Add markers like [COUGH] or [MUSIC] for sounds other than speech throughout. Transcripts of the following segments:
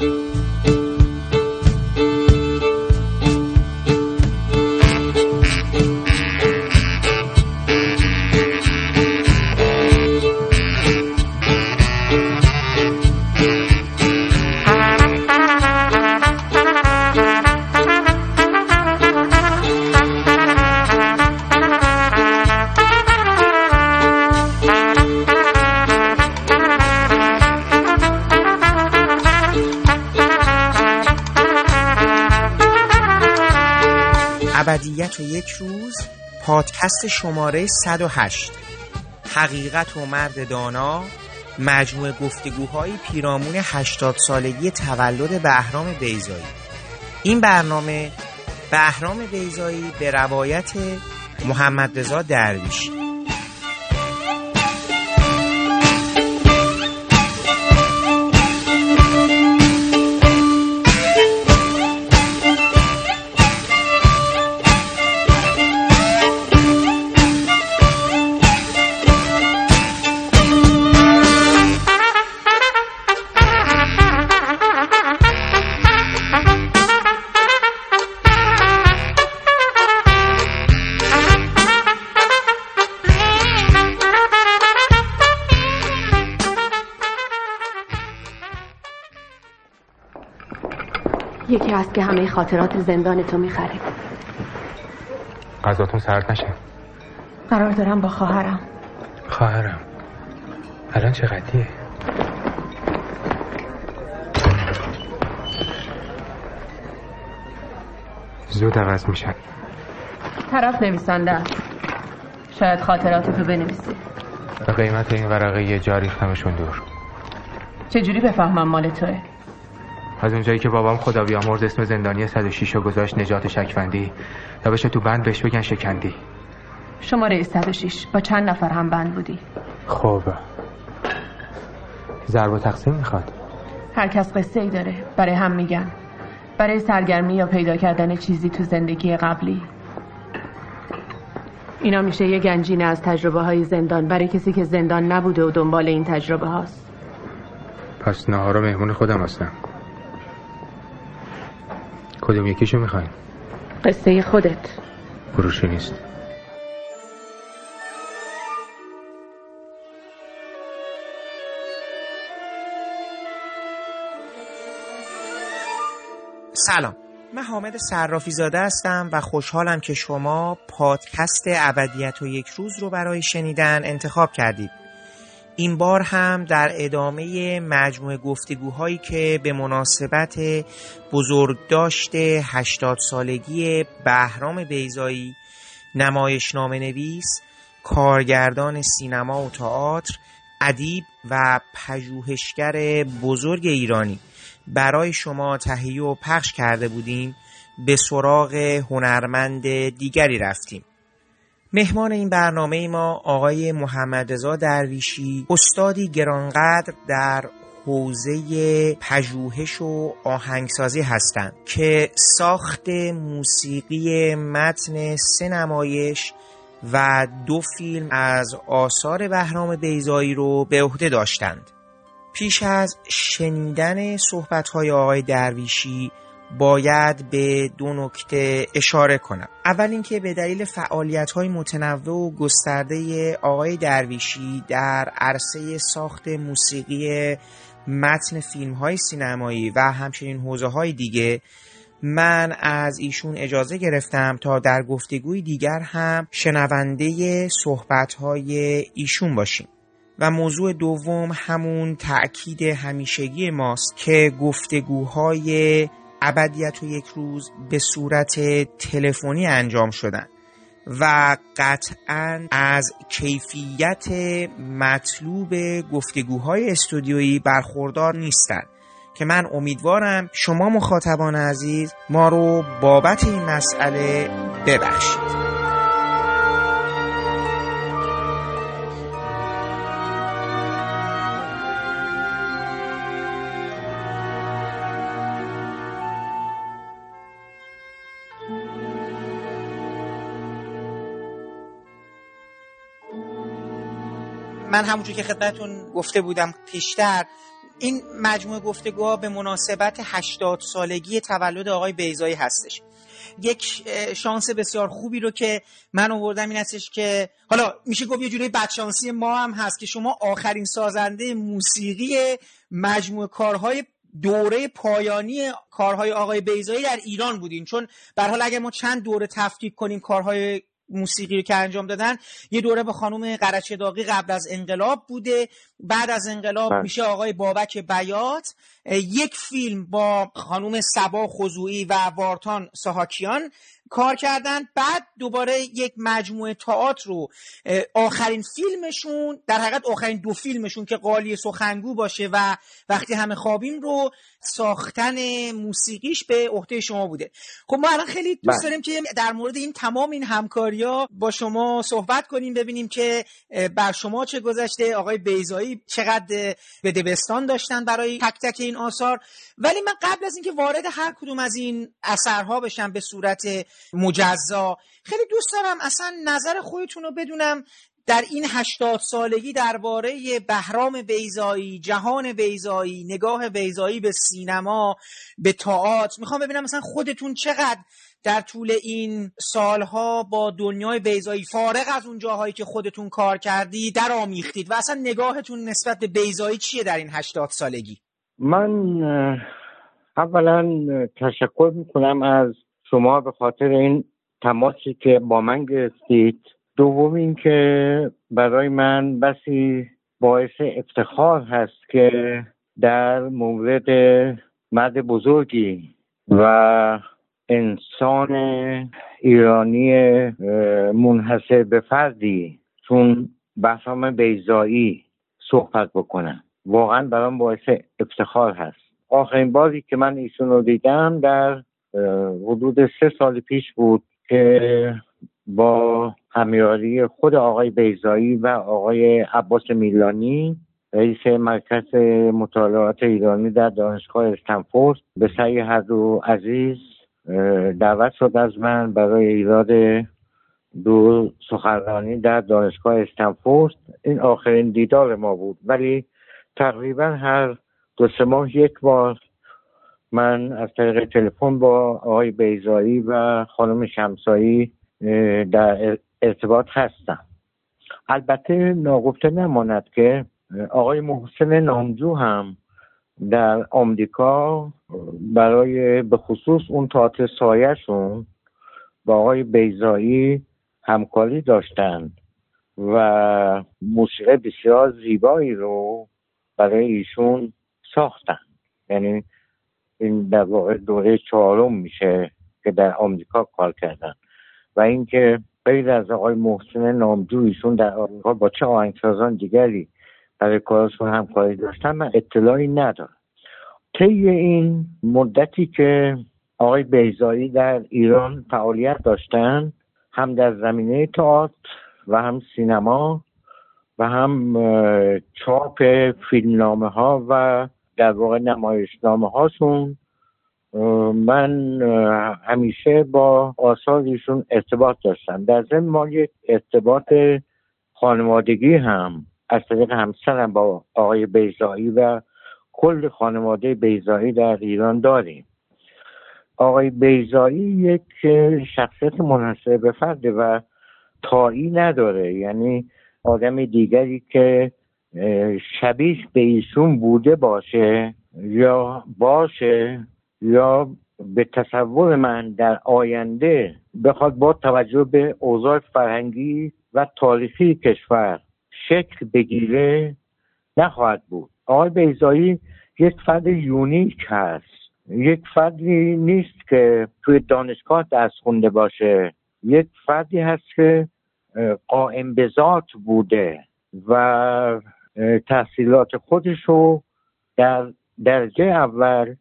ابدیت و پادکست شماره 108 حقیقت و مرد دانا مجموع گفتگوهای پیرامون 80 سالگی تولد بهرام بیزایی این برنامه بهرام بیزایی به روایت محمد رضا درویشی که همه خاطرات زندان تو می‌خره. غذاتون سرد نشه. قرار دارم با خواهرم. خواهرم. الان چقدیه زود عوض میشن طرف نویسنده شاید خاطرات تو بنویسی. به قیمت این ورقه یه جا ریختمشون دور. چجوری بفهمم مال توه؟ از اونجایی که بابام خدا بیامرز اسم زندانی 106 رو گذاشت نجات شکفندی تا بشه تو بند بهش بگن شکندی. شماره 106 با چند نفر هم بند بودی؟ خب. ضرب و تقسیم می‌خواد. هر کس قصه ای داره. برای هم میگن. برای سرگرمی یا پیدا کردن چیزی تو زندگی قبلی. اینا میشه یه گنجینه از تجربه های زندان. برای کسی که زندان نبوده و دنبال این تجربه هاست. پس نهارا مهمون خودم هستم. کدوم یکیشو می‌خواین قصه خودت. بروشی نیست. سلام. من حامد صرافی زاده هستم و خوشحالم که شما پادکست ابدیت و یک روز رو برای شنیدن انتخاب کردید. این بار هم در ادامه مجموع گفتگوهایی که به مناسبت بزرگداشت 80 سالگی بهرام بیزایی نمایشنامه نویس کارگردان سینما و تئاتر ادیب و پژوهشگر بزرگ ایرانی. برای شما تهیه و پخش کرده بودیم به سراغ هنرمند دیگری رفتیم. مهمان این برنامه ما آقای محمد رضا درویشی استادی گرانقدر در حوزه پژوهش و آهنگسازی هستند که ساخت موسیقی متن سه نمایش و دو فیلم از آثار بهرام بیزایی رو به عهده داشتند. پیش از شنیدن صحبت‌های آقای درویشی باید به دو نکته اشاره کنم. اول اینکه به دلیل فعالیت های متنوع و گسترده آقای درویشی در عرصه ساخت موسیقی متن فیلم های سینمایی و همچنین حوزه های دیگه من از ایشون اجازه گرفتم تا در گفتگوی دیگر هم شنونده صحبت های ایشون باشیم. و موضوع دوم همون تأکید همیشگی ماست که گفتگوهای ابدیت و یک روز به صورت تلفنی انجام شدن و قطعا از کیفیت مطلوب گفتگوهای استودیویی برخوردار نیستند که من امیدوارم شما مخاطبان عزیز ما رو بابت این مسئله ببخشید. من همونجور که خدمتون گفته بودم پیشتر این مجموعه گفتگوها به مناسبت 80 سالگی تولد آقای بیزایی هستش. یک شانس بسیار خوبی رو که من آوردم این هستش که حالا میشه گفت یه جوری بدشانسی ما هم هست که شما آخرین سازنده موسیقی مجموعه کارهای دوره پایانی کارهای آقای بیزایی در ایران بودین. چون به حال اگر ما چند دوره تفکیک کنیم کارهای موسیقی که انجام دادن یه دوره به خانم قرچداقی قبل از انقلاب بوده. بعد از انقلاب بله. میشه آقای بابک بیات. یک فیلم با خانم سبا خضوعی و وارتان ساهاکیان. کار کردن. بعد دوباره یک مجموعه تئاتر رو آخرین فیلمشون در حقیقت آخرین دو فیلمشون که قالی سخنگو باشه و وقتی همه خوابیم رو ساختن موسیقیش به عهده شما بوده. خب ما الان خیلی دوست بله. داریم که در مورد این تمام این همکاریا با شما صحبت کنیم ببینیم که بر شما چه گذشته آقای بیزایی چقدر به دبستان داشتن برای تک تک این آثار. ولی من قبل از اینکه وارد هر کدوم از این اثرها بشم به صورت مجزا. خیلی دوست دارم اصلا نظر خودتون رو بدونم در این هشتاد سالگی درباره بهرام بیزایی جهان بیزایی نگاه بیزایی به سینما به تئاتر. می‌خوام ببینم مثلا خودتون چقدر در طول این سالها با دنیای بیزایی فارغ از اون جاهایی که خودتون کار کردی در آمیختید و اصلا نگاهتون نسبت به بیزایی چیه در این هشتاد سالگی؟ من اولا تشکر می‌کنم از شما به خاطر این تماسی که با من گرفتید دوم اینکه برای من بسی باعث افتخار هست که در مورد مرد بزرگی و انسان ایرانی منحصر به فردی چون بحرام بیزایی صحبت بکنم. واقعا برام باعث افتخار هست. آخرین باری که من ایشون رو دیدم در حدود سه سال پیش بود که با همیاری خود آقای بیزایی و آقای عباس میلانی رئیس مرکز مطالعات ایرانی در دانشگاه استنفورد به سعی هر عزیز دعوت شد از من برای ایراد دو سخنرانی در دانشگاه استنفورد. این آخرین دیدار ما بود. ولی تقریبا هر دو سه ماه یک بار من از طریق تلفن با آقای بیزایی و خانم شمسایی در ارتباط هستم. البته ناگفته نماند که آقای محسن نامجو هم در آمریکا برای به خصوص اون تئاتر سایهشون با آقای بیزایی همکاری داشتند و موسیقی بسیار زیبایی رو برای ایشون ساختن. یعنی این در واقع دوره چهارم میشه که در آمریکا کار کردن. و اینکه غیر از آقای محسن نامجو ایشون در آمریکا با چه آهنگسازان دیگری برای کارشون همکاری داشتن من اطلاعی ندارم. طی این مدتی که آقای بیزایی در ایران فعالیت داشتن هم در زمینه تئاتر و هم سینما و هم چاپ فیلمنامه ها و در واقع نمایشنامه هاشون من همیشه با آثارشون ارتباط داشتم. در ضمن ما یک ارتباط خانوادگی هم از طریق همسرم با آقای بیزایی و کل خانواده بیزایی در ایران داریم. آقای بیزایی یک شخصیت منحصر به فرده و تایی نداره. یعنی آدم دیگری که شبیه به ایشون بوده باشه یا باشه یا به تصور من در آینده بخواد با توجه به اوضاع فرهنگی و تاریخی کشور شکل بگیره نخواهد بود. آقای بیزایی یک فرد یونیک هست. یک فردی نیست که توی دانشگاه درس خونده باشه. یک فردی هست که قائم به ذات بوده و تحصیلات خودش رو در درجه اول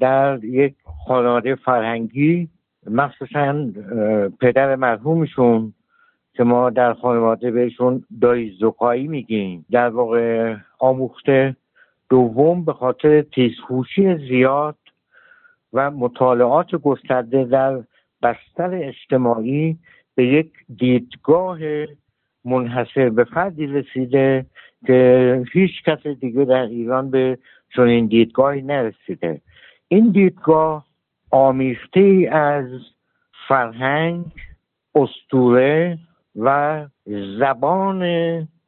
در یک خانواده فرهنگی مخصوصا پدر مرحومشون که ما در خانواده بهشون دایی زکایی میگیم. در واقع آموخته دوم به خاطر تیزهوشی زیاد و مطالعات گسترده در بستر اجتماعی به یک دیدگاه منحصر به فردی رسیده که هیچ کس دیگه در ایران به چون این دیدگاهی نرسیده. این دیدگاه آمیخته از فرهنگ استوره و زبان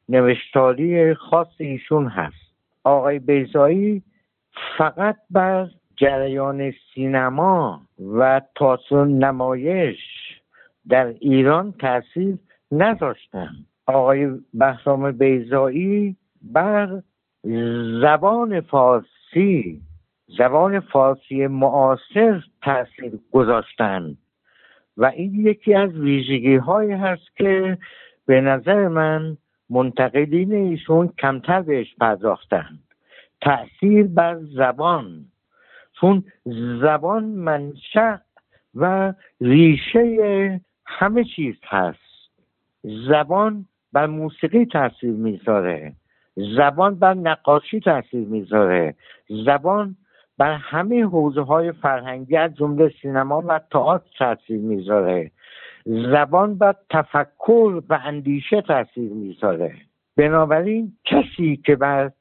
نوشتاری خاص ایشون هست. آقای بیزایی فقط بر جریان سینما و تئاتر نمایش در ایران تاثیر نذاشتند آقای بهرام بیزایی بر زبان فارسی زبان فارسی معاصر تاثیر گذاشتند و این یکی از ویژگی هایی هست که به نظر من منتقدین ایشون کمتر بهش پرداختند تاثیر بر زبان. چون زبان منشأ و ریشه همه چیز هست. زبان بر موسیقی تاثیر می‌ذاره. زبان بر نقاشی تاثیر می‌ذاره. زبان بر همه حوزه های فرهنگی از جمله سینما و تئاتر تاثیر می‌ذاره. زبان بر تفکر و اندیشه تاثیر می‌ذاره. بنابراین کسی که بر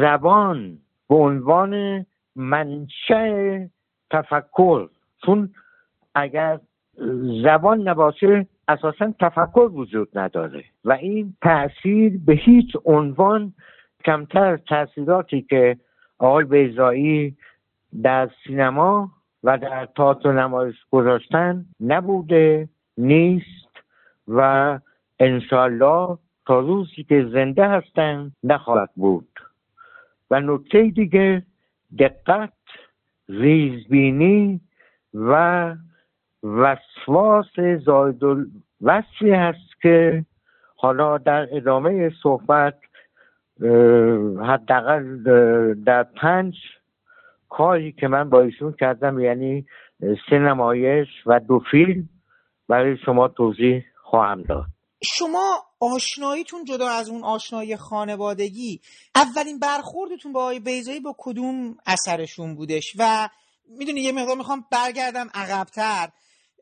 زبان به عنوان منشأ تفکر چون اگر زبان نباشه اساسا تفکر وجود نداره و این تاثیر به هیچ عنوان کمتر تاثیراتی که آقای بیزایی در سینما و در تئاتر نمایش گذاشتن نبوده نیست و انشالله تا روزی که زنده هستن نخواهد بود. و نکته دیگه دقت ریزبینی و وسواس زاید وصفی هست که حالا در ادامه صحبت حداقل در پنج کاری که من با ایشون کردم یعنی سه نمایش و دو فیلم برای شما توضیح خواهم داد. شما آشناییتون جدا از اون آشنایی خانوادگی اولین برخوردتون با آقای بیزایی با کدوم اثرشون بودش؟ و می‌دونی یه مقدار می‌خوام برگردم عقبتر.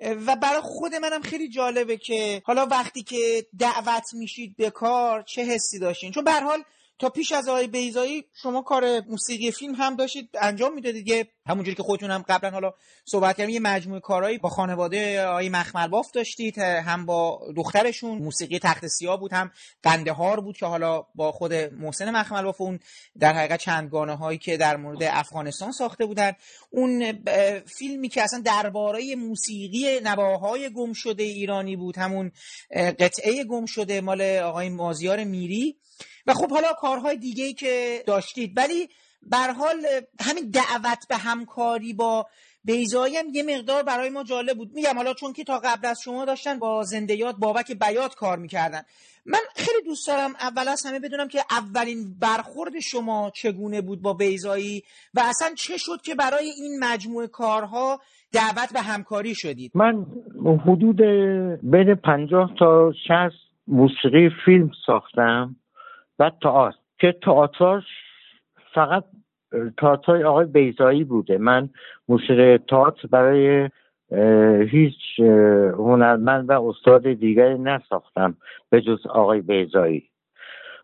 و برای خود منم خیلی جالبه که حالا وقتی که دعوت میشید به کار چه حسی داشتین؟ چون به حال تا پیش از آقای بیزایی شما کار موسیقی فیلم هم داشتید انجام می‌دادید. یه همونجوری که خودتون هم قبلا حالا صحبت کردیم یه مجموعه کارهایی با خانواده آقای مخمل باف داشتید هم با دخترشون. موسیقی تخت سیاه بود هم قندهار بود که حالا با خود محسن مخمل باف اون در حقیقت چندگانه هایی که در مورد افغانستان ساخته بودن. اون فیلمی که اصلا درباره موسیقی نواهای گم شده ایرانی بود همون قطعه گم شده مال آقای مازیار میری. و خب حالا کارهای دیگه ای که داشتید. ولی بر حال همین دعوت به همکاری با بیزایی هم یه مقدار برای ما جالب بود. میگم حالا چون که تا قبل از شما داشتن با زندیات بابک بیات کار می‌کردن. من خیلی دوست دارم اول از همه بدونم که اولین برخورد شما چگونه بود با بیزایی و اصلا چه شد که برای این مجموعه کارها دعوت به همکاری شدید؟ من حدود بین پنجاه تا شست موسیقی فیلم ساختم. و تئاتر که تئاتر فقط تئاتر آقای بیزایی بوده. من موسیقی تئاتر برای هیچ هنرمند و استاد دیگری نساختم به جز آقای بیزایی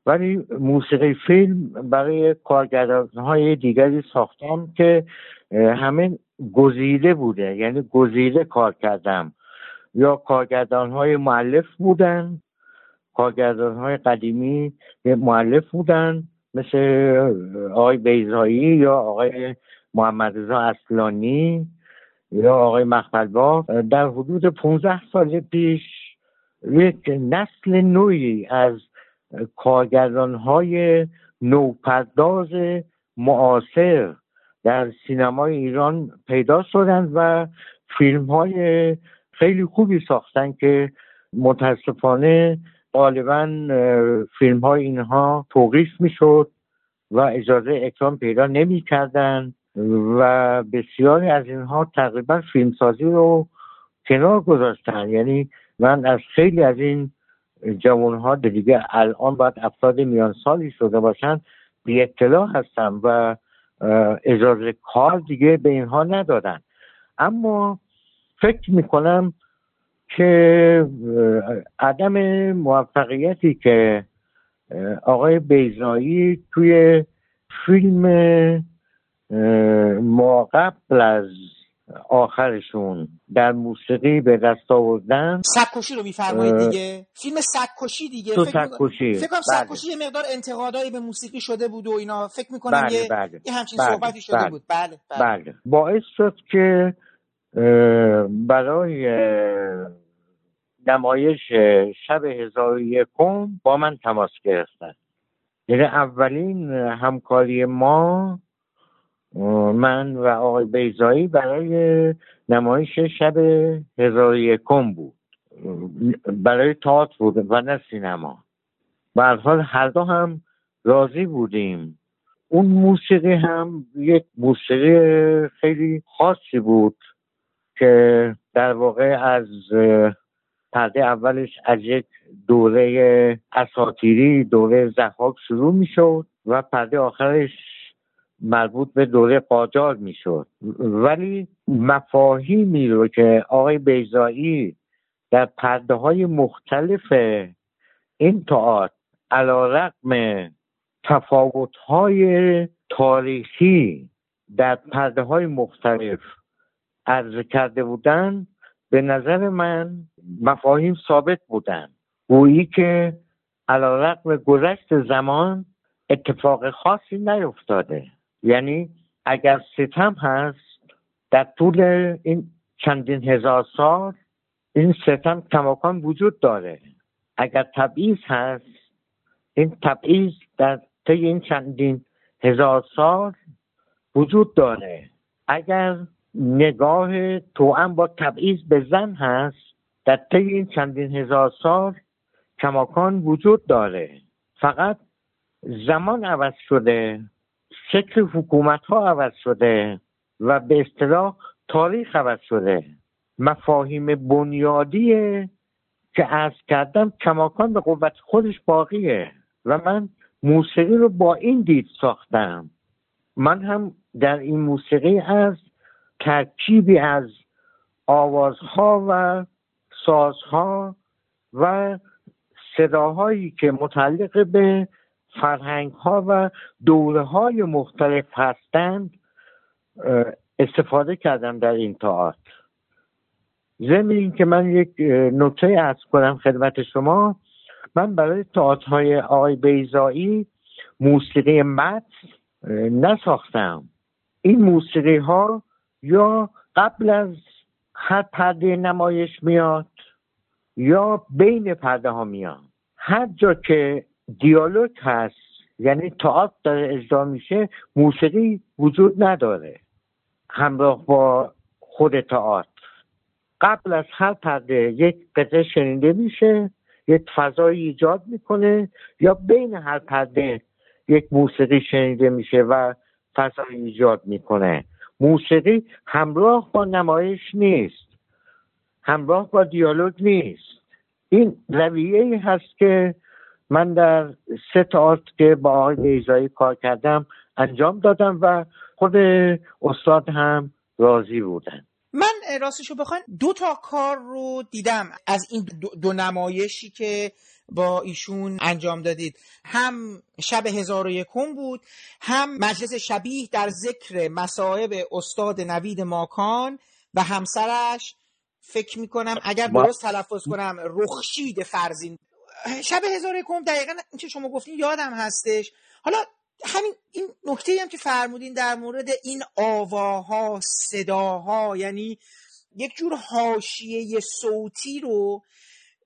ولی موسیقی فیلم برای کارگردان های دیگری ساختم که همه گزیده بوده. یعنی گزیده کار کردم. یا کارگردان های معلف بودن کارگردان های قدیمی معلف بودن مثل آقای بیزایی یا آقای محمد رضا اصلانی یا آقای مخملبا در حدود 15 سال پیش یک نسل نوعی از کارگردان های نوپرداز معاصر در سینمای ایران پیدا شدند و فیلم های خیلی خوبی ساختن که متاسفانه غالبا فیلم های اینها توقیف می‌شد و اجازه اکرام پیدا نمی کردن و بسیاری از اینها تقریبا فیلمسازی رو کنار گذاشتن. یعنی من از خیلی از این جوان ها دیگه الان باید افراد میان سالی شده باشن بی اطلاع هستم و اجازه کار دیگه به اینها ندادن. اما فکر می‌کنم که عدم موفقیتی که آقای بیزایی توی فیلم ما قبل از آخرشون در موسیقی به دست آوردن. سکوشی رو میفرمایید دیگه. فیلم سکوشی دیگه. تو فکر سکوشی فکر کنم بله. سکوشی یه مقدار انتقادایی به موسیقی شده بود و اینا. فکر می‌کنم بله، یه بله. یه همچین بله، صحبتی شده. بود. بله. بله, باعث شد که برای نمایش شب هزار یکم با من تماس گرفتن. یعنی اولین همکاری ما من و آقای بیزایی برای نمایش شب هزار یکم بود. برای تئاتر بود و نه سینما. به هر حال هر دو هم راضی بودیم. اون موسیقی هم یک موسیقی خیلی خاصی بود. که در واقع از پرده اولش از یک دوره اساتیری دوره زحاک شروع می‌شد و پرده آخرش مربوط به دوره قاجار می‌شد. ولی مفاهیمی رو که آقای بیزایی در پرده های مختلف این تئاتر علا رقم تفاوت های تاریخی در پرده های مختلف عرض کرده بودن به نظر من مفاهیم ثابت بودن. گویی که علا رقم گذشت زمان اتفاق خاصی نیفتاده یعنی اگر ستم هست در طول این چندین هزار سال این ستم کماکان وجود داره. اگر تبعیض هست این تبعیض در طی این چندین هزار سال وجود داره. اگر نگاه توأم با تبعیض به زن هست. در طی این چندین هزار سال کماکان وجود داره. فقط زمان عوض شده شکل حکومت ها عوض شده و به اصطلاح تاریخ عوض شده. مفاهیم بنیادی که عرض کردم کماکان به قوت خودش باقیه و من موسیقی رو با این دید ساختم. من هم در این موسیقی از ترکیبی از آوازها و سازها و صداهایی که متعلق به فرهنگ ها و دوره های مختلف هستند استفاده کردم در این تئاتر. ضمن این که من یک نکته ارز کنم خدمت شما من برای تئاترهای آقای بیزایی موسیقی متن نساختم. این موسیقی ها یا قبل از هر پرده نمایش میاد یا بین پرده ها میاد. هر جا که دیالوگ هست یعنی تئاتر داره اجرا میشه موسیقی وجود نداره. همراه با خود تئاتر. قبل از هر پرده یک قطعه شنیده میشه یک فضایی ایجاد می‌کنه یا بین هر پرده یک موسیقی شنیده میشه و فضایی ایجاد می‌کنه. موسیقی همراه با نمایش نیست. همراه با دیالوگ نیست. این رویه هست که من در سه تئاتر که با آقای بیزایی کار کردم انجام دادم و خود استاد هم راضی بودن. من راستشو بخواین دو تا کار رو دیدم از این دو, دو نمایشی که با ایشون انجام دادید. هم شب هزار و یکم بود هم مجلس شبیه در ذکر مصائب استاد نوید ماکان و همسرش. فکر می‌کنم اگر درست تلفظ کنم رخشید فرزین. شب هزار یکم دقیقا این که شما گفتین یادم هستش. حالا همین این نکته هم که فرمودین در مورد این آواها صداها یعنی یک جور حاشیه صوتی رو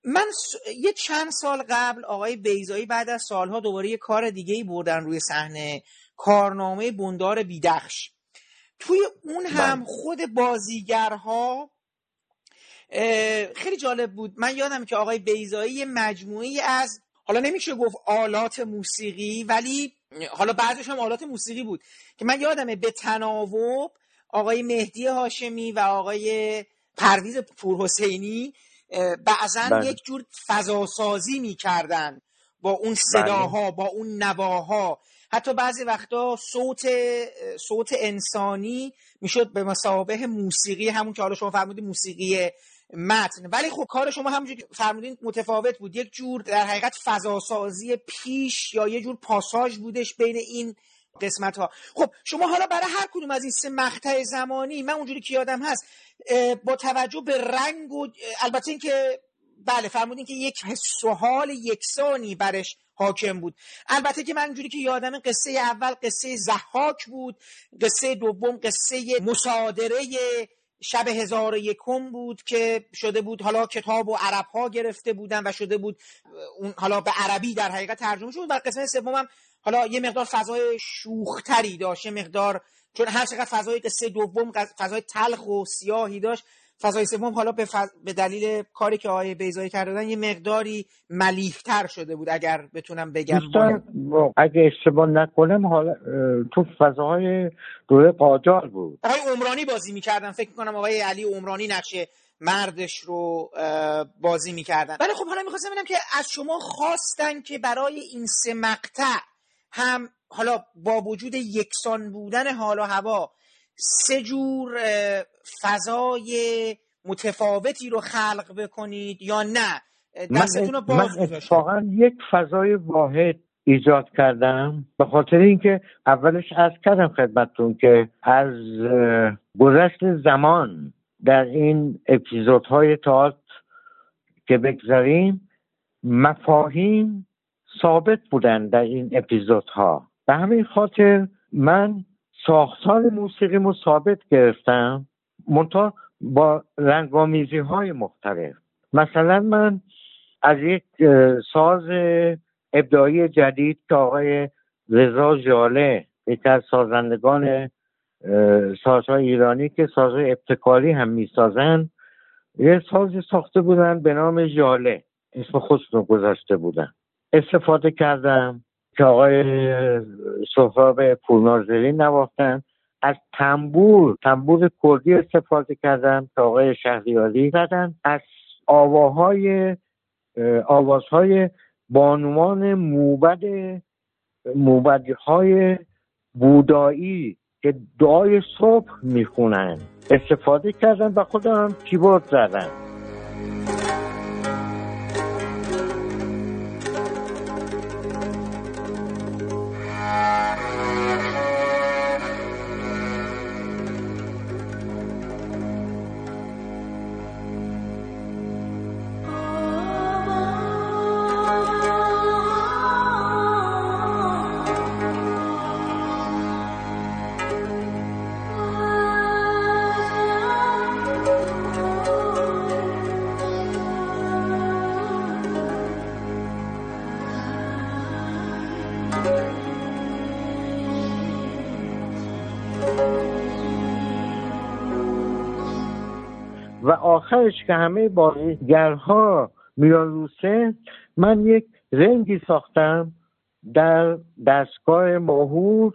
من س- یه چند سال قبل آقای بیزایی بعد از سالها دوباره یه کار دیگه ای بردن روی صحنه کارنامه بندار بیدخش. توی اون هم بله. خود بازیگرها خیلی جالب بود. من یادم که آقای بیزایی یه مجموعی از حالا نمیشه گفت آلات موسیقی ولی حالا بعضش هم آلات موسیقی بود. که من یادمه به تناوب آقای مهدی هاشمی و آقای پرویز پورحسینی بعضا بله. یک جور فضاسازی می‌کردن با اون صداها با اون نواها. حتی بعضی وقتا صوت صوت انسانی می‌شد به مسابه موسیقی همون که حالا شما فرمودید موسیقی متن. ولی خب کار شما همونجور که فرمودین متفاوت بود. یک جور در حقیقت فضاسازی پیش یا یه جور پاساژ بودش بین این قسمت ها خب شما حالا برای هر کدوم از این سه مقطع زمانی من اونجوری که یادم هست با توجه به رنگ و البته اینکه بله فرمودین که یک حس و حال یکسانی برش حاکم بود. البته که من اونجوری که یادم قصه اول قصه زحاک بود قصه دوم قصه مصادره شب هزار یکم بود که شده بود حالا کتاب و عرب ها گرفته بودن و شده بود اون حالا به عربی در حقیقت ترجمه شد و قسمت سوم حالا یه مقدار فضای شوختری داشت یه مقدار چون هر چقدر فضای قصه دوم فضای تلخ و سیاهی داشت فضای سوم حالا به, به دلیل کاری که آقای بیزایی کردن یه مقداری ملیحتر شده بود اگر بتونم بگم اگه اشتباه نکنم حالا تو فضاهای دوره قاجار بود. آقای عمرانی بازی می‌کردن. فکر می‌کنم آقای علی عمرانی نقشه مردش رو بازی می‌کردن. ولی خب حالا می‌خواستم ببینم که از شما خواستن که برای این سه مقطع هم حالا با وجود یکسان بودن حال و هوا سه جور فضای متفاوتی رو خلق بکنید یا نه؟ دستتون رو باز من اتفاقا یک فضای واحد ایجاد کردم به خاطر اینکه اولش از کردم خدمتتون که از گذشت زمان در این اپیزودهای تاعت که بگذاریم مفاهیم ثابت بودن در این اپیزودها. به همین خاطر من ساختار موسیقی رو ثابت گرفتم منتها با رنگامیزی های مختلف. مثلا من از یک ساز ابداعی جدید که آقای رضا جاله یکی از سازندگان سازهای ایرانی که سازهای ابتکاری هم می‌سازن یه سازی ساخته بودن به نام جاله. اسم خودشون گذاشته بودن. استفاده کردم. که آقای سهراب پورنازرین نواختن. از تنبور تنبور کردی استفاده کردن که آقای شهریاری زدن. از آواهای آوازهای بانوان موبد موبدهای بودایی که دعای صبح می‌خونن. استفاده کردن و خودم کیبورد زدن. آخرش که همه بازیگرها میان روسه من یک رنگی ساختم در دستگاه ماهور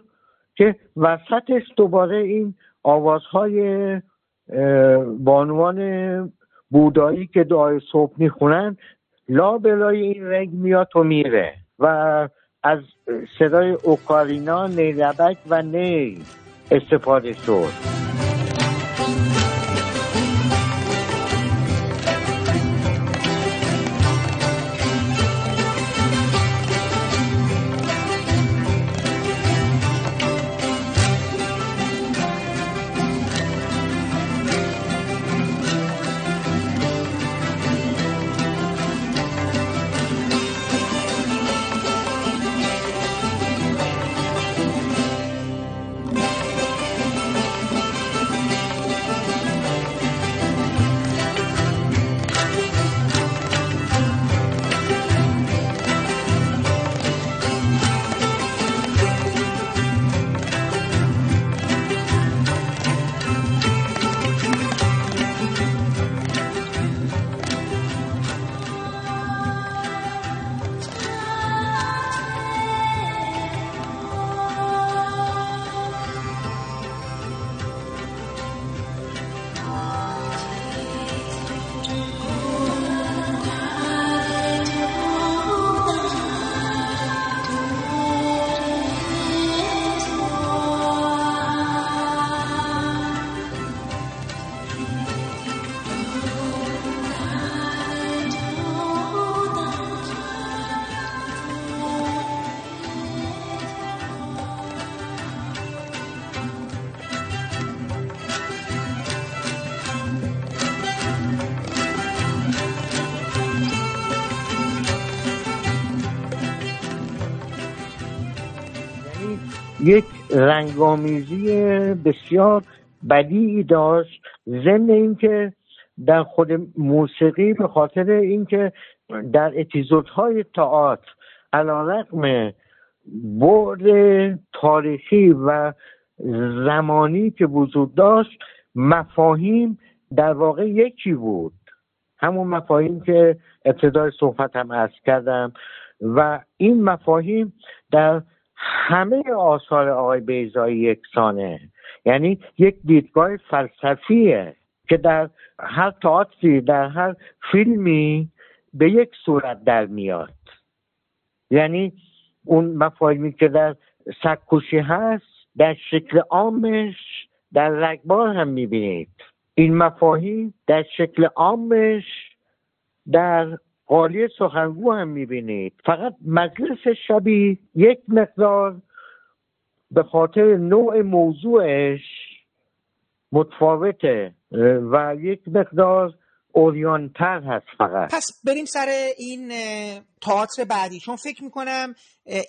که وسطش دوباره این آوازهای بانوان بودایی که دعای صبح می‌خونن لا بلای این رنگ میاد و میره و از صدای اوکارینا نیربک و نی استفاده شد. یک رنگامیزی بسیار بدیعی داشت. ضمن اینکه در خود موسیقی به خاطر اینکه در اپیزودهای تئاتر علیرغم بعد تاریخی و زمانی که وجود داشت مفاهیم در واقع یکی بود. همون مفاهیم که ابتدای صحبت هم ارز کردم. و این مفاهیم در همه آثار آقای بیزایی یکسانه. یعنی یک دیدگاه فلسفیه که در هر تئاتری در هر فیلمی به یک صورت در میاد. یعنی اون مفاهیمی که در سکوشی هست در شکل عامش در رگبار هم می‌بینید. این مفاهیم در شکل عامش در قالی سخنگو هم می‌بینید. فقط مجلس شبی یک مقدار به خاطر نوع موضوعش متفاوته و یک مقدار اوریانتر هست فقط. پس بریم سر این تئاتر بعدی. چون فکر می‌کنم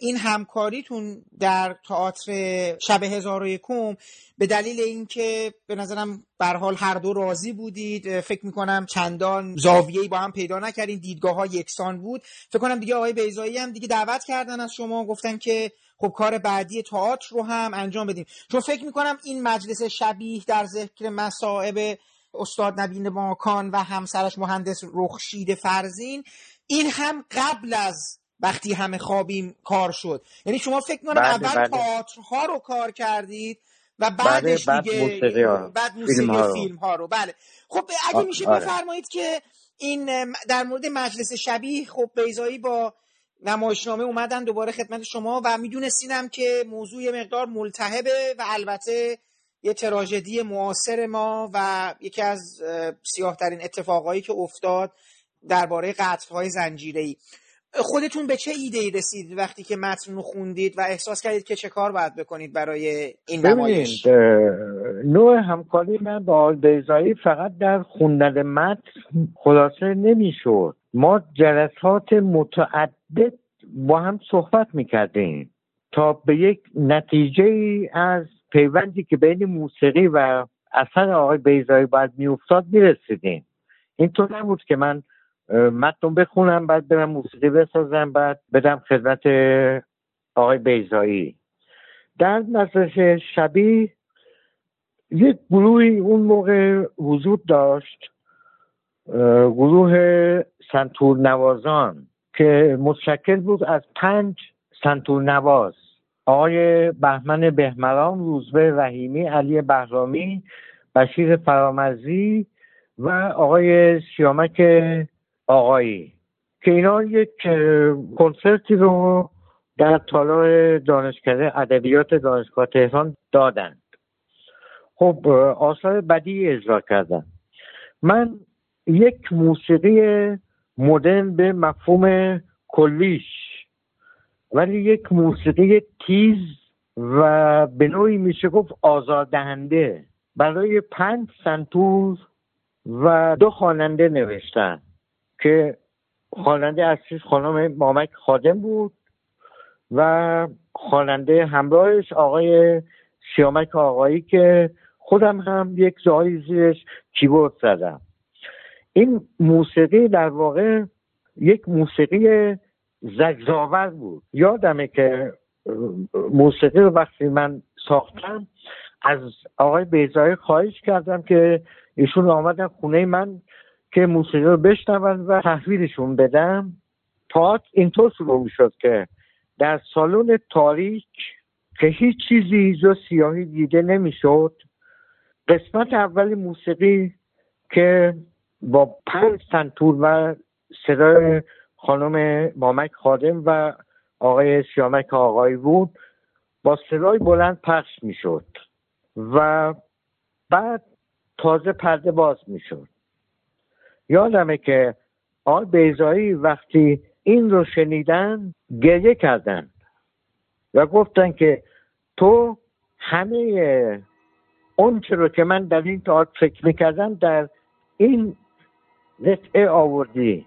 این همکاریتون در تئاتر شب هزار و یکم به دلیل اینکه به نظرم بر حال هر دو راضی بودید فکر می‌کنم چندان زاویه‌ای با هم پیدا نکردین دیدگاه ها یکسان بود. فکر کنم دیگه آقای بیزایی هم دیگه دعوت کردن از شما گفتن که خب کار بعدی تئاتر رو هم انجام بدیم. چون فکر می‌کنم این مجلس شبیه در ذکر مصائب استاد نبین ماکان و همسرش مهندس رخشید فرزین این هم قبل از وقتی همه خوابیم کار شد یعنی شما فکر کنم بله، اول بله. تئاترها رو کار کردید و بله، بعدش بعد دیگه موسیقی ها. بعد موسیقی فیلم ها رو. فیلم ها رو بله خب اگه میشه آره. بفرمایید که این در مورد مجلس شبیه خب بیزایی با نمایشنامه اومدن دوباره خدمت شما و میدونستینم که موضوع یه مقدار ملتهبه و البته یه تراژدی معاصر ما و یکی از سیاه ترین اتفاقایی که افتاد درباره قتل‌های زنجیره‌ای. خودتون به چه ایده ای رسید وقتی که متن رو خوندید و احساس کردید که چه کار باید بکنید برای این نمایش؟ نوع همکاری من با آقای بیزایی فقط در خوندن متن خلاصه نمی‌شد. ما جلسات متعدد با هم صحبت می‌کردیم تا به یک نتیجه از پیوندی که بین موسیقی و اثر آقای بیزایی باید میافتاد می‌رسیدیم. اینطور نبود که من متن بخونم بعد برم موسیقی بسازم بعد بدم خدمت آقای بیزایی در مدرسه شبیه یک گروهی اون موقع وجود داشت گروه سنتور نوازان که متشکل بود از پنج سنتور نواز آقای بهمن بهمران روزبه رحیمی علی بهرامی بشیر فرامرزی و آقای سیامک آقایی که اینا یک کنسرتی رو در تالار دانشکده ادبیات دانشگاه تهران دادند. خب آثار بدی اجرا کردن. من یک موسیقی مدرن به مفهوم کلیش ولی یک موسیقی تیز و به نوعی میشه گفت آزاردهنده برای پنج سنتور و دو خواننده نوشتن که خواننده اصلیش خانم مامک خادم بود و خواننده همراهش آقای سیامک آقایی که خودم هم یک جایی زیرش کیبورد زدم. این موسیقی در واقع یک موسیقی زجزاور بود. یادمه که موسیقی رو وقتی من ساختم از آقای بیزایی خواهش کردم که ایشون آمدن خونه من که موسیقی رو بشنون و تحویلشون بدم. تاعت اینطور شروع می‌شد که در سالن تاریک که هیچ چیزی جز سیاهی دیده نمی‌شد قسمت اول موسیقی که با پنج سنتور و صدای خانم مامک خادم و آقای سیامک آقایی بود با صدای بلند پخش می‌شد و بعد تازه پرده باز می‌شد. یادمه که آقای بیزایی وقتی این رو شنیدن گریه کردن و گفتن که تو همه اون رو که من در این تئاتر فکر می‌کردم در این قطعه آوردی.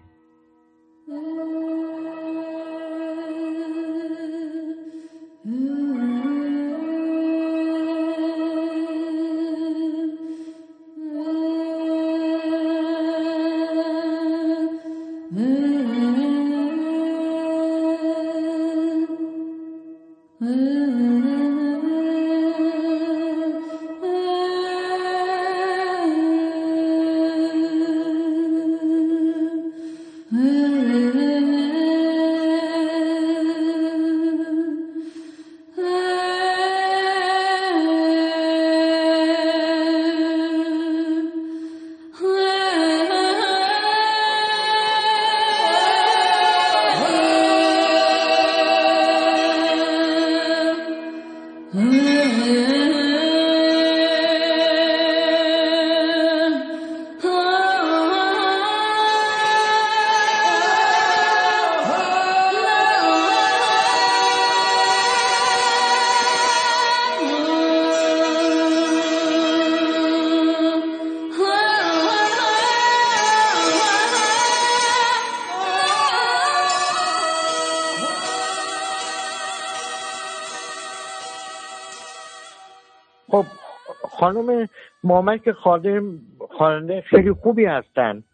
خانم مامک خادم خواننده خیلی خوبی هستن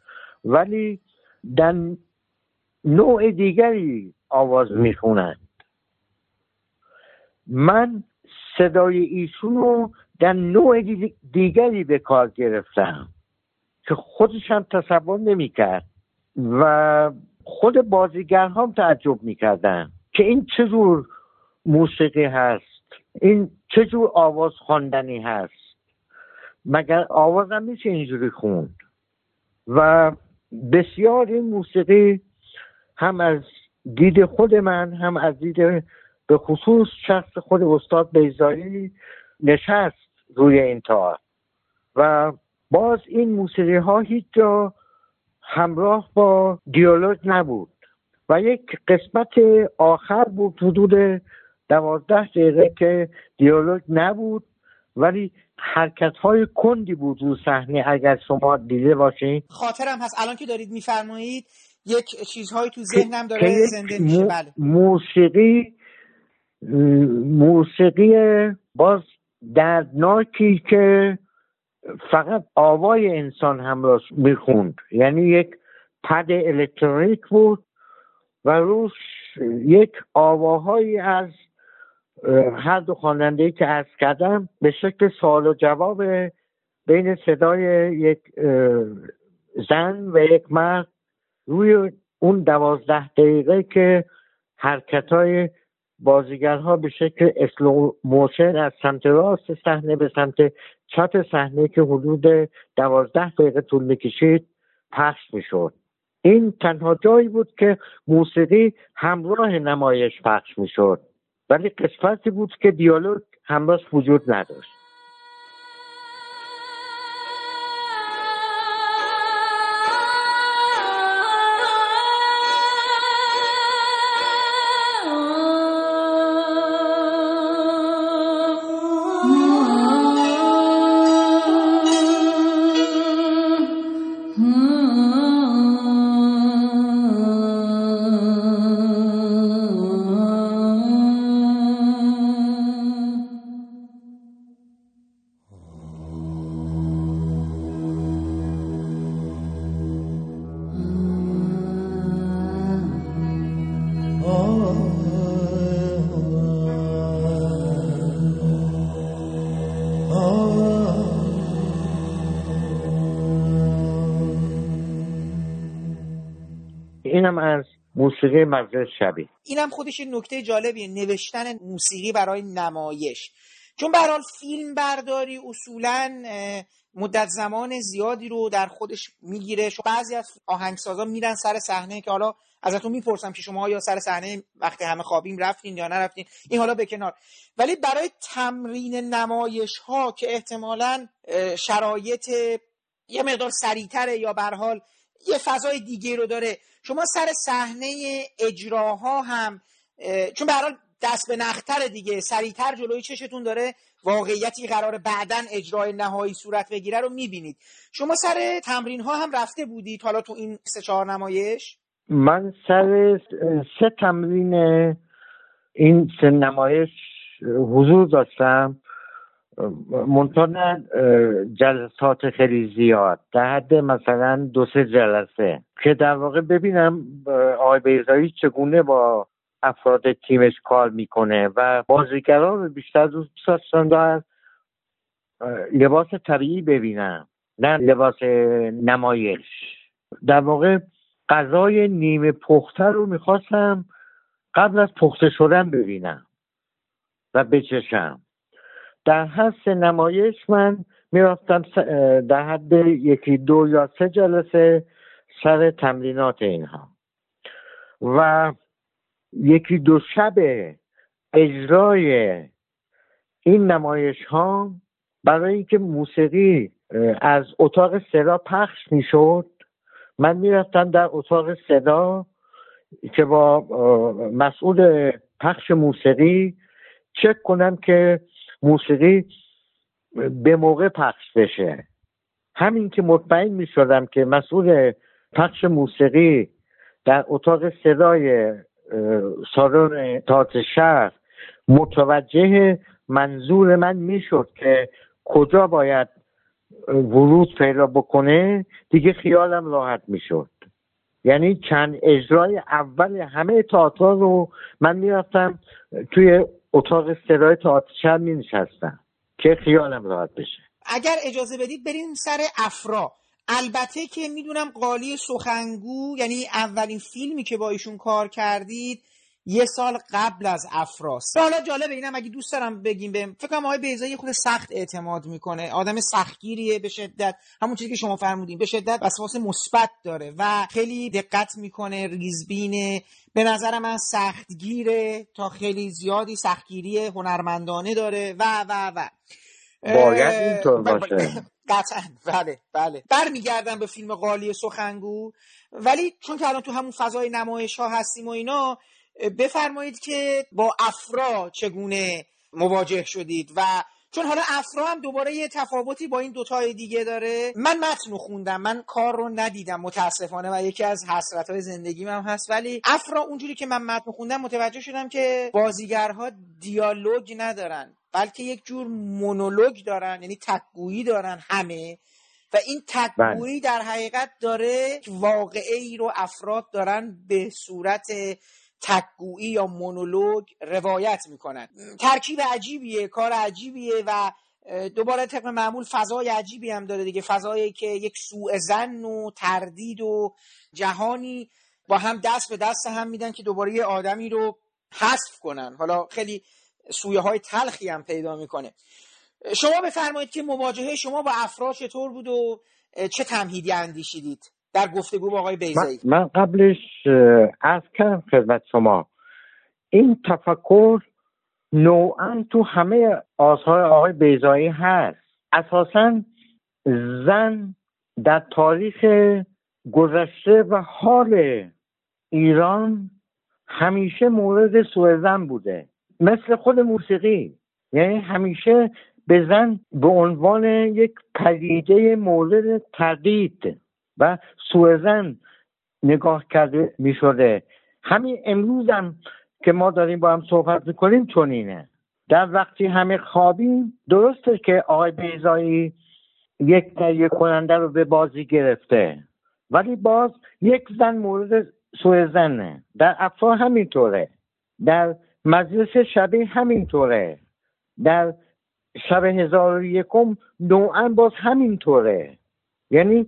ولی در نوع دیگری آواز می‌خونند. من صدای ایشون رو در نوع دیگری به کار گرفتم که خودش هم تصور نمی‌کرد و خود بازیگرها هم تعجب می‌کردن که این چه موسیقی هست این چه آواز خواندنی هست. مگر آوازم میشه اینجوری خوند. و بسیار این موسیقی هم از دید خود من هم از دید به خصوص شخص خود استاد بیزاری نشست روی این تار. و باز این موسیقی ها هیچ جا همراه با دیالوگ نبود. و یک قسمت آخر بود حدود دوازده دقیقه که دیالوگ نبود. ولی حرکت های کندی بود رو صحنه اگر شما دیده باشین. خاطرم هست. الان که دارید میفرمایید یک چیزهایی تو ذهنم داره زنده میشه. بله. موسیقی موسیقی باز دردناکی که فقط آوای انسان هم را می‌خوند. یعنی یک پد الکترونیک بود و روش یک آواهایی از هر دو خواننده که ضبط کردم به شکل سوال و جواب بین صدای یک زن و یک مرد روی اون دوازده دقیقه که حرکت های بازیگرها به شکل slow motion از سمت راست صحنه به سمت چپ صحنه که حدود دوازده دقیقه طول می‌کشید پخش می‌شد. این تنها جایی بود که موسیقی همراه نمایش پخش می‌شد. ولی قسمتی بود که دیالوگ همراهش وجود نداشت. موسیقی مجلس شبی اینم خودش نکته جالبیه نوشتن موسیقی برای نمایش. چون به فیلم برداری اصولا مدت زمان زیادی رو در خودش می‌گیره. بعضی از آهنگسازا میرن سر صحنه که حالا ازتون می‌پرسم که شما یا سر صحنه وقتی همه خوابیم رفتین یا نرفتین. این حالا به کنار. ولی برای تمرین نمایش ها که احتمالا شرایط یه مقدار سریعتره یا بر حال یه فضای دیگه رو داره شما سر صحنه اجراها هم چون به دست به نختر دیگه سریعتر جلوی چشتون داره واقعیتی قرار بعدا اجرای نهایی صورت بگیره رو می‌بینید. شما سر تمرین ها هم رفته بودید حالا تو این سه چهار نمایش؟ من سر سه تمرین این سه نمایش حضور داشتم. منتها جلسات خیلی زیاد. در حد مثلا دو سه جلسه. که در واقع ببینم آقای بیزایی چگونه با افراد تیمش کار می‌کنه و بازیگران رو بیشتر دوست داشتن لباس طبیعی ببینم نه لباس نمایش. در واقع غذای نیمه پخته رو می‌خواستم قبل از پخته شدن ببینم و بچشم. در حس نمایش من می‌رفتم در حد یکی دو یا سه جلسه سر تمرینات اینها. و یکی دو شب اجرای این نمایش ها برای اینکه موسیقی از اتاق صدا پخش می‌شد من می‌رفتم در اتاق صدا که با مسئول پخش موسیقی چک کنم که موسیقی به موقع پخش بشه. همین که مطمئن می شدم که مسئول پخش موسیقی در اتاق صدای سالن تات شهر متوجه منظور من می‌شد که کجا باید ورود پیدا بکنه دیگه خیالم راحت می‌شد. یعنی چند اجرای اول همه تئاتر رو من می‌رفتم توی اتاق تئاتر شب می نشستم که خیالم راحت بشه. اگر اجازه بدید بریم سر افرا. البته که می‌دونم قالی سخنگو یعنی اولین فیلمی که با ایشون کار کردید یه سال قبل از افراست حالا جالبه اینم اگه دوست دارم بگیم بهم فکر کنم آقای بیزایی خود سخت اعتماد می‌کنه. آدم سختگیریه به شدت. همون چیزی که شما فرمودین به شدت وسواس مثبت داره و خیلی دقت می‌کنه ریزبینه. به نظر من سختگیره تا خیلی زیادی سختگیری هنرمندانه داره و و و. باید اینطور باشه. [LAUGHS] قطعا. بله بله. برمیگردم به فیلم قالی سخنگو. ولی چون که الان تو همون فضای نمایش ها هستیم و اینا بفرمایید که با افرا چگونه مواجه شدید و چون حالا افرا هم دوباره یه تفاوتی با این دوتای دیگه داره من متن خوندم من کار رو ندیدم متاسفانه و یکی از حسرت های زندگیم هم هست ولی افرا اونجوری که من متن خوندم متوجه شدم که بازیگرها دیالوگ ندارن بلکه یک جور مونولوگ دارن یعنی تکگویی دارن همه و این تکگویی در حقیقت داره واقعه ای رو افراد دارن به صورت تکگویی یا مونولوگ روایت می‌کنن ترکیب عجیبیه کار عجیبیه و دوباره طبق معمول فضای عجیبی هم داره دیگه. فضایی که یک سوء زن و تردید و جهانی با هم دست به دست هم میدن که دوباره یه آدمی رو حذف کنن. حالا خیلی سویه های تلخی هم پیدا می‌کنه. شما بفرمایید که مواجهه شما با افراد چطور بود و چه تمهیدی اندیشیدید؟ در گفتگو با آقای بیزایی من, من قبلش از کردم خدمت شما. این تفکر نوعا تو همه آثار آقای بیزایی هست. اساسا زن در تاریخ گذشته و حال ایران همیشه مورد سوء زن بوده. مثل خود موسیقی. یعنی همیشه به زن به عنوان یک پدیده مورد تردید. و سوء نگاه کرده می شده همین امروز هم که ما داریم با هم صحبت می‌کنیم چنینه. در وقتی همه خوابیم درسته که آقای بیزایی یک تهیه کننده رو به بازی گرفته. ولی باز یک زن مورد سوء زنه در افرا همینطوره. در مجلس شبیه همینطوره. در شب هزار و یکم نوعا باز همینطوره. یعنی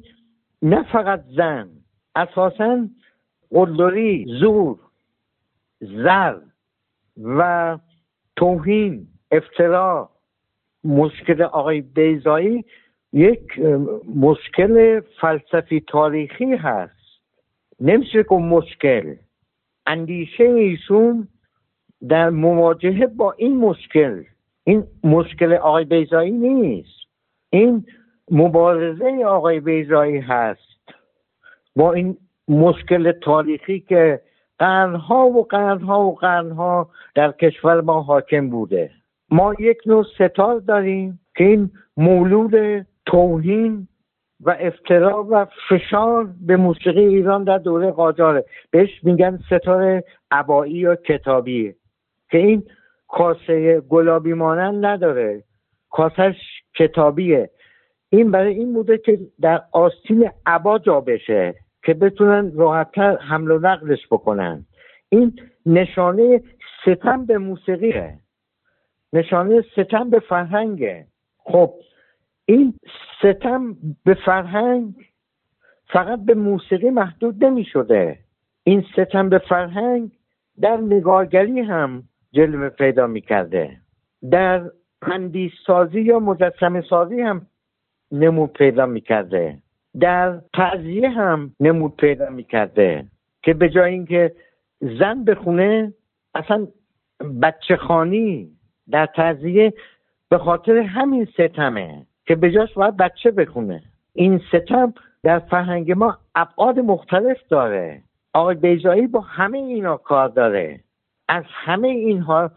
نه فقط زن اساسا قلدری زور زر و توهین افترا مشکل آقای بیزایی یک مشکل فلسفی تاریخی هست. نمیشه که مشکل. اندیشه ایشون در مواجهه با این مشکل. این مشکل آقای بیزایی نیست. این مبارزه آقای بیزایی هست با این مشکل تاریخی که قرنها و قرنها و قرنها در کشور ما حاکم بوده. ما یک نوع ستار داریم که این مولود توهین و افترا و فشار به موسیقی ایران در دوره قاجاره. بهش میگن ستار عبایی یا کتابی که این کاسه گلابی مانند نداره. کاسش کتابیه. این برای این بوده که در آستین عبا جا بشه که بتونن راحتتر حمل و نقلش بکنن. این نشانه ستم به موسیقیه. نشانه ستم به فرهنگه. خب این ستم به فرهنگ فقط به موسیقی محدود نمی شده این ستم به فرهنگ در نگارگری هم جلوه پیدا می کرده در پندیس یا مجسم سازی هم نمود پیدا می‌کرده. در تعذیه هم نمود پیدا می‌کرده که به جای اینکه زن بخونه اصلا بچه خانی در تعذیه به خاطر همین ستمه که به جاش باید بچه بخونه. این ستم در فرهنگ ما ابعاد مختلف داره. آقای بیزایی با همه اینا کار داره. از همه اینها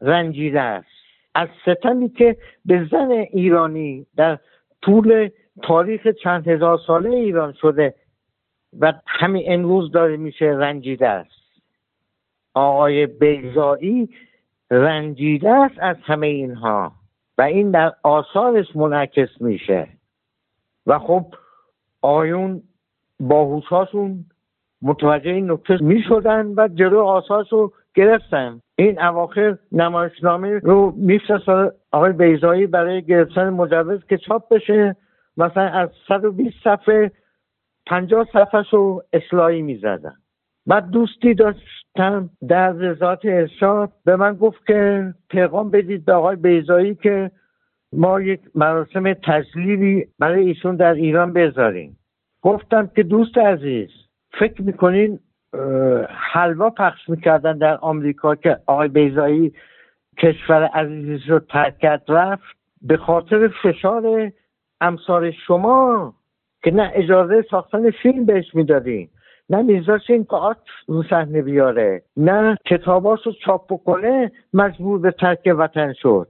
رنجیده است. از ستمی که به زن ایرانی در طول تاریخ چند هزار ساله ایران شده و همین امروز داره میشه رنجیده است. آقای بیزایی رنجیده است از همه اینها و این در آثارش منعکس میشه. و خب آیون باهوشاشون متوجه این نکته می شدن و جلو آساس رو گرفتن. این اواخر نمایشنامه رو میفرستاد آقای بیزایی برای گرفتن مجوز که چاپ بشه. مثلا از 120 صفحه 50 صفحه رو اصلاحی می‌زدن. بعد دوستی داشتم در رضایت ارشاد. به من گفت که پیغام بدید به آقای بیزایی که ما یک مراسم تجلیلی برای ایشون در ایران بذاریم. گفتم که دوست عزیز فکر می‌کنین حلوا پخش می‌کردن در آمریکا که آقای بیزایی کشور عزیزی رو ترک کرد رفت. به خاطر فشار امثال شما که نه اجازه ساختن فیلم بهش می‌دادین نه میذاشین تئاتر رو صحنه بیاره نه کتاباش رو چاپ بکنه مجبور به ترک وطن شد.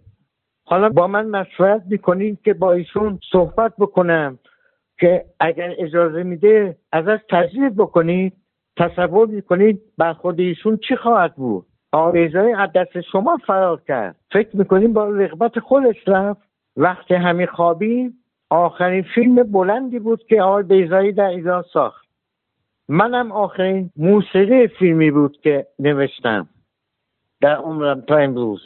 حالا با من مشورت می‌کنین که با ایشون صحبت بکنم که اگر اجازه میده ازش تجدید بکنید. تصور می‌کنید برخورد ایشون چی خواهد بود؟ آویزهای از دست شما فرار کرد. فکر می‌کنید با رغبت خودش رفت. وقتی همین خوابی آخرین فیلم بلندی بود که آقای بیزایی در ایران ساخت. منم آخرین موسیقی فیلمی بود که نوشتم. در عمرم تا امروز.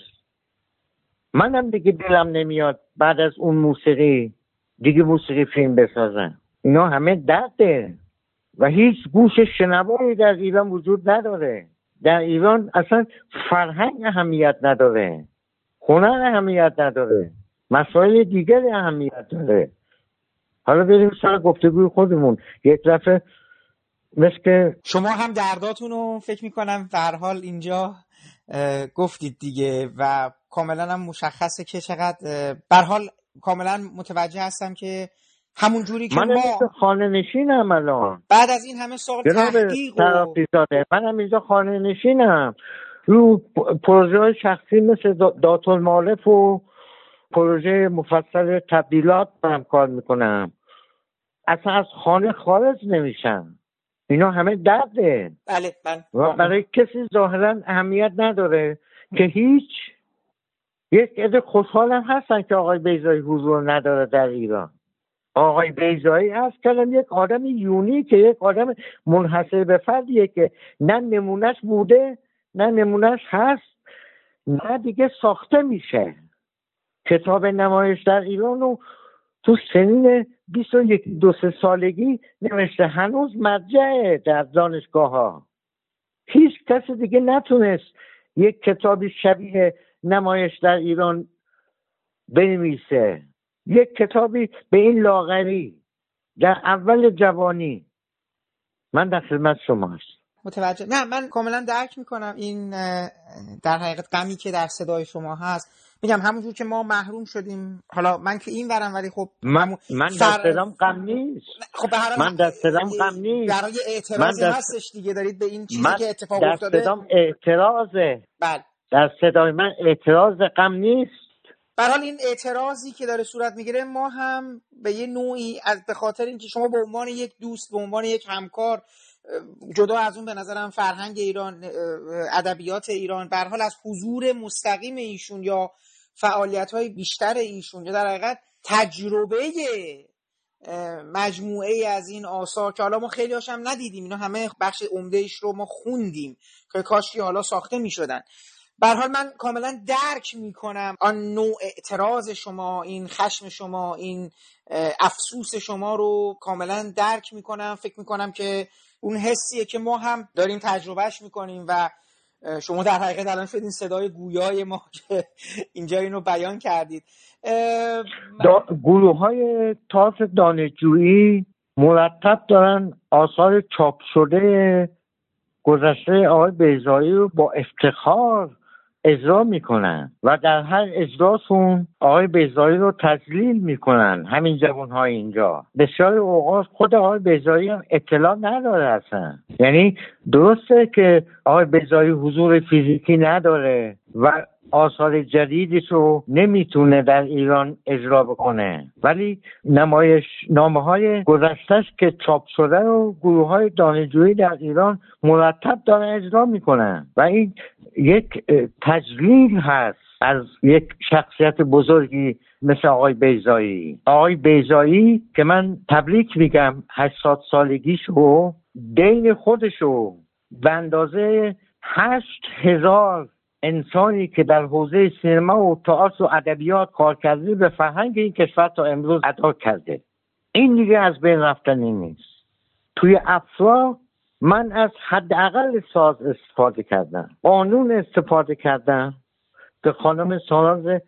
منم دیگه دلم نمیاد بعد از اون موسیقی دیگه موسیقی فیلم بسازن اینا همه درده. و هیچ گوش شنوایی در ایران وجود نداره. در ایران اصلا فرهنگ اهمیت نداره. هنر اهمیت نداره. مسائل دیگر اهمیت داره. حالا بریم سر گفتگوی خودمون. یک دفعه مثل شما هم درداتون رو فکر می‌کنم در حال اینجا گفتید دیگه و کاملا هم مشخصه که چقدر بر حال کاملا متوجه هستم که همون جوری که من ما خانه نشینم الان. بعد از این همه سال تحقیق و... منم اینجا خانه نشینم رو پروژه های شخصی مثل دات المعالف و پروژه مفصل تبدیلات هم کار می‌کنم. اصلا از خانه خارج نمیشم. اینا همه درده. بله من برای کسی ظاهرا اهمیت نداره که هیچ. یک عده خوشحالم هستن که آقای بیزایی حضور نداره در ایران. آقای بیزایی هست کلم یک آدم یونی که یک آدم منحصر به فردیه که نه نمونش بوده نه نمونش هست نه دیگه ساخته میشه. کتاب نمایش در ایران رو تو سنین 21 دو سه سالگی نوشته. هنوز مرجعه در دانشگاه ها هیچ کس دیگه نتونست یک کتابی شبیه نمایش در ایران بنویسه. یک کتابی به این لاغری در اول جوانی. من در خدمت شما هست متوجه. نه من کاملا درک می‌کنم این در حقیقت غمی که در صدای شما هست. میگم همونجور که ما محروم شدیم. حالا من که این ورم ولی خب من من در صدام غم نیست. خب به من در صدام غم نیست. برای اعتراضی هستش دیگه. دارید به این چیزی که اتفاق در افتاده صدام اعتراضه. بله. در صدای من اعتراض غم نیست. حال این اعتراضی که داره صورت می‌گیره ما هم به یه نوعی از به خاطر اینکه شما به عنوان یک دوست به عنوان یک همکار جدا از اون به نظرم فرهنگ ایران ادبیات ایران به حال از حضور مستقیم ایشون یا فعالیت های بیشتر ایشون یا در حقیقت تجربه مجموعه از این آثار که حالا ما خیلی هاشم ندیدیم اینا همه بخش عمده رو ما خوندیم که کاشکی حالا ساخته می شدن حال من کاملا درک می‌کنم آن نوع اعتراض شما این خشم شما این افسوس شما رو کاملا درک می‌کنم. فکر می‌کنم که اون حسیه که ما هم داریم تجربهش می‌کنیم و شما در حقیقت الان شدین صدای گویای ما [LAUGHS] که اینجا اینو بیان کردید. گروه های تاس دانشجویی مرتب دارن آثار چاپ شده گذشته آقای بیزایی رو با افتخار اجرا می‌کنن و در هر اجراشون آقای بیزایی رو تجلیل می‌کنن همین جوان های اینجا. بسیار اوقات خود آقای بیزایی هم اطلاع نداره اصلا. یعنی درسته که آقای بیزایی حضور فیزیکی نداره. و آثار جدیدش رو نمی‌تونه در ایران اجرا بکنه. ولی نمایش نامه های گذشتش که چاپ شده و گروه های دانشجویی در ایران مرتب دارن اجرا می‌کنن. و این یک تجلیل هست از یک شخصیت بزرگی مثل آقای بیزایی آقای بیزایی که من تبریک میگم هشتاد سالگیشو دین خودشو به اندازه هشت هزار انسانی که در حوزه سینما و تئاتر و ادبیات کار کرده به فرهنگ این کشور تا امروز ادا کرده. این دیگه از بین رفتنی نیست. توی افرا من از حداقل ساز استفاده کردم. قانون استفاده کردم. که خانم ساناز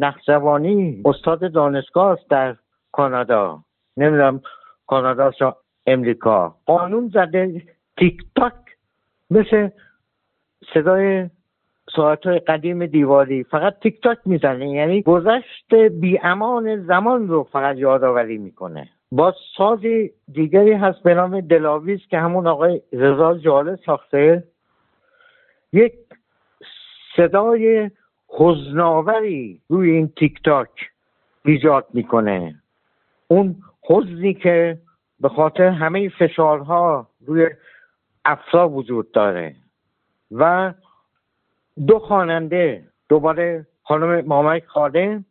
نقشوانی استاد دانشگاه است در کانادا. نمی‌دونم کانادا یا امریکا. قانون زده تیک تاک مثل صدای ساعت های قدیم دیواری فقط تیک تاک می‌زنه. یعنی گذشت بی امان زمان رو فقط یادآوری می‌کنه. با ساز دیگری هست به نام دلاویز که همون آقای رضا جاله ساخته. یک صدای حزناوری روی این تیک تاک ایجاد می‌کنه. اون حزنی که به خاطر همه فشارها روی افرا وجود داره و دو خواننده دوباره خانم مامک خادم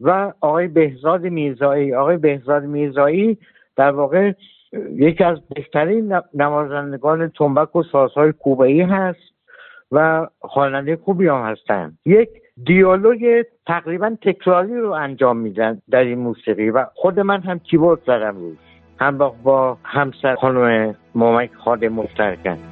و آقای بهزاد میرزایی. آقای بهزاد میرزایی در واقع یکی از بهترین نوازندگان تنبک و سازهای کوبه هست و خواننده خوبی هم هستن یک دیالوگ تقریبا تکراری رو انجام میدن در این موسیقی و خود من هم کیبورد زدم روش. همراه با همسر خانم مامک خادم مشترکن.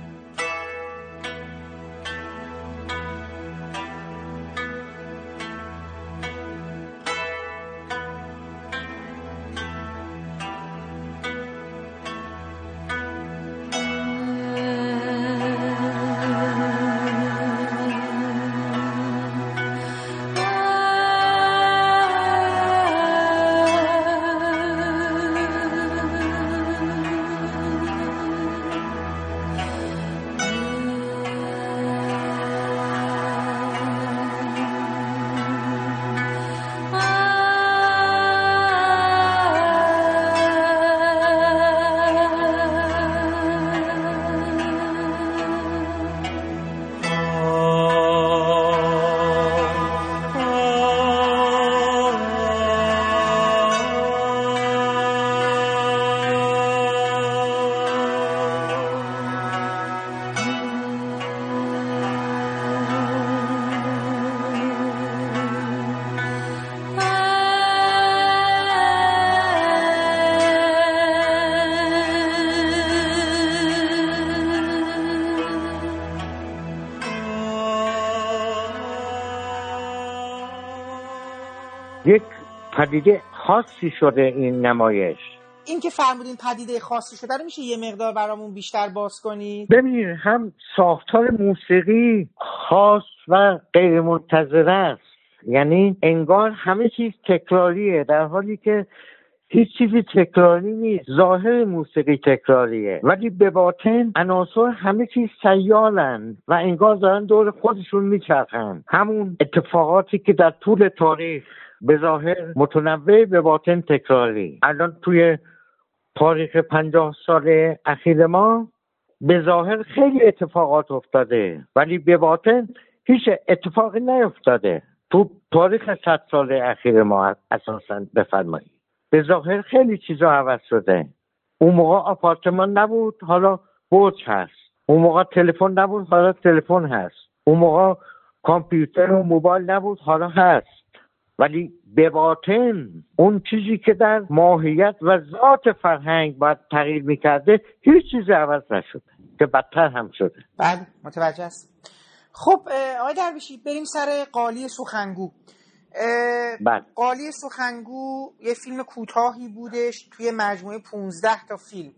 پدیده خاصی شده این نمایش. این که فرمودین پدیده خاصی شده رو میشه یه مقدار برامون بیشتر باز کنید؟ ببینید هم ساختار موسیقی خاص و غیر منتظره است. یعنی انگار همه چیز تکراریه در حالی که هیچ چیزی تکراری نیست. ظاهر موسیقی تکراریه. ولی به باطن عناصر همه چیز سیالن و انگار دارن دور خودشون میچرخن. همون اتفاقاتی که در طول تاریخ به ظاهر متنوع به باطن تکراری. الان توی تاریخ پنجاه سال اخیر ما به ظاهر خیلی اتفاقات افتاده ولی به باطن هیچ اتفاقی نیفتاده. تو تاریخ صد سال اخیر ما اساسا بفرمایید. به ظاهر خیلی چیزا عوض شده. اون موقع آپارتمان نبود حالا برج هست. اون موقع تلفن نبود حالا تلفن هست. اون موقع کامپیوتر و موبایل نبود حالا هست. ولی به باطن اون چیزی که در ماهیت و ذات فرهنگ باید تغییر می‌کرده هیچ چیزی عوض نشده که بدتر هم شده. بله متوجه است. خب آقای درویشی بریم سر قالی سخنگو. بله. قالی سخنگو یه فیلم کوتاهی بودش توی مجموعه 15 تا فیلم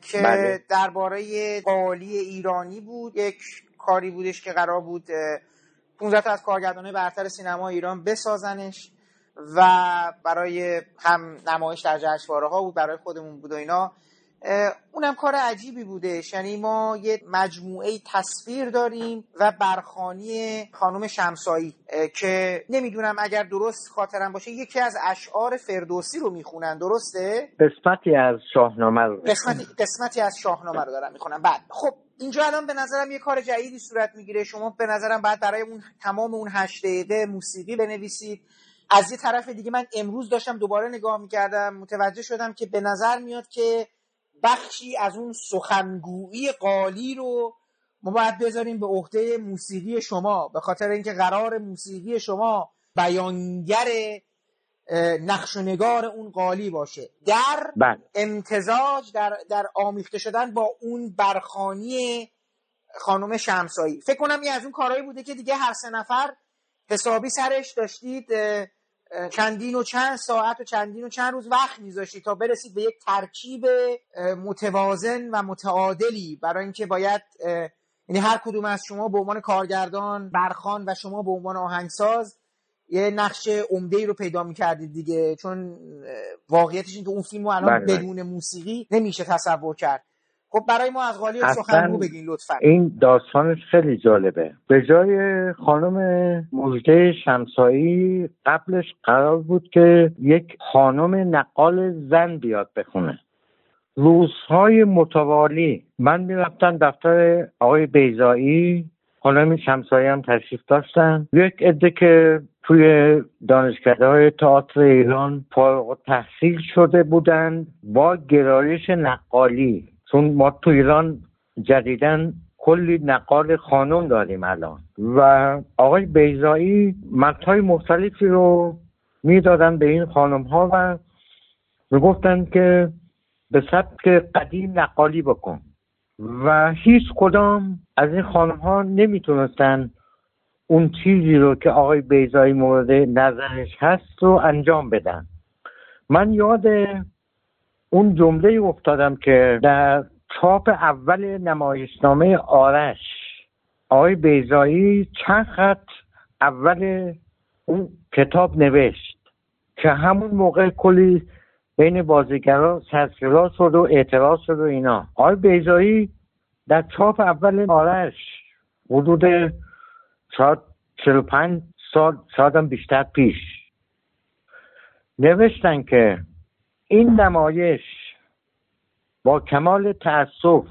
که بله. درباره قالی ایرانی بود. یک کاری بودش که قرار بود 15 تا از کارگردانای برتر سینما ایران بسازنش و برای هم نمایش در جشنواره ها بود برای خودمون بود و اینا. اونم کار عجیبی بودش. یعنی ما یه مجموعه تصویر داریم و برخانی خانم شمسایی که نمی‌دونم اگر درست خاطرم باشه یکی از اشعار فردوسی رو می‌خونن درسته؟ قسمتی از شاهنامه رو. قسمتی, قسمتی از شاهنامه رو دارن می‌خونن بعد خب اینجا الان به نظرم یه کار جدیدی صورت می‌گیره. شما به نظرم بعد برای اون تمام اون هشت دقیقه موسیقی بنویسید. از یه طرف دیگه من امروز داشتم دوباره نگاه می‌کردم متوجه شدم که به نظر میاد که بخشی از اون سخنگویی قالی رو ما باید بذاریم به عهده موسیقی شما. به خاطر اینکه قرار موسیقی شما بیانگر نقش و نگار اون قالی باشه. در بله. امتزاج در, در آمیخته شدن با اون برخانی خانم شمسایی. فکر کنم یه از اون کارهایی بوده که دیگه هر سه نفر حسابی سرش داشتید چندین و چند ساعت و چندین و چند روز وقت میذاشتید تا برسید به یک ترکیب متوازن و متعادلی. برای اینکه باید یعنی هر کدوم از شما به عنوان کارگردان برخان و شما به عنوان آهنگساز یه نقش عمده ای رو پیدا می‌کردید دیگه چون واقعیتش این که اون فیلم رو الان بله، بله. بدون موسیقی نمیشه تصور کرد. خب برای ما از قالی اصلاً سخنگو بگین لطفا. این داستانش خیلی جالبه. به جای خانم مجده شمسایی قبلش قرار بود که یک خانم نقال زن بیاد بخونه. روزهای متوالی من می‌رفتم دفتر آقای بیزایی خانم شمسایی هم تشریف داشتن. یک عده که توی دانشکده های تئاتر ایران فارغ تحصیل شده بودند با گرایش نقالی. چون ما تو ایران جدیدن کلی نقال خانم داریم الان. و آقای بیزایی متنهای مختلفی رو می‌دادن به این خانم ها و می‌گفتن که به سبک قدیم نقالی بکن. و هیچ کدام از این خانم ها نمی‌تونستن اون چیزی رو که آقای بیزایی مورد نظرش هست رو انجام بدن. من یاد اون جمله افتادم که در چاپ اول نمایشنامه آرش آقای بیزایی چند خط اول اون کتاب نوشت که همون موقع کلی بین بازیگران سرسلا شد و اعتراض شد و اینا. آقای بیزایی در چاپ اول آرش حدود شاید 45 سال شاید بیشتر پیش نوشتن که این نمایش با کمال تأسف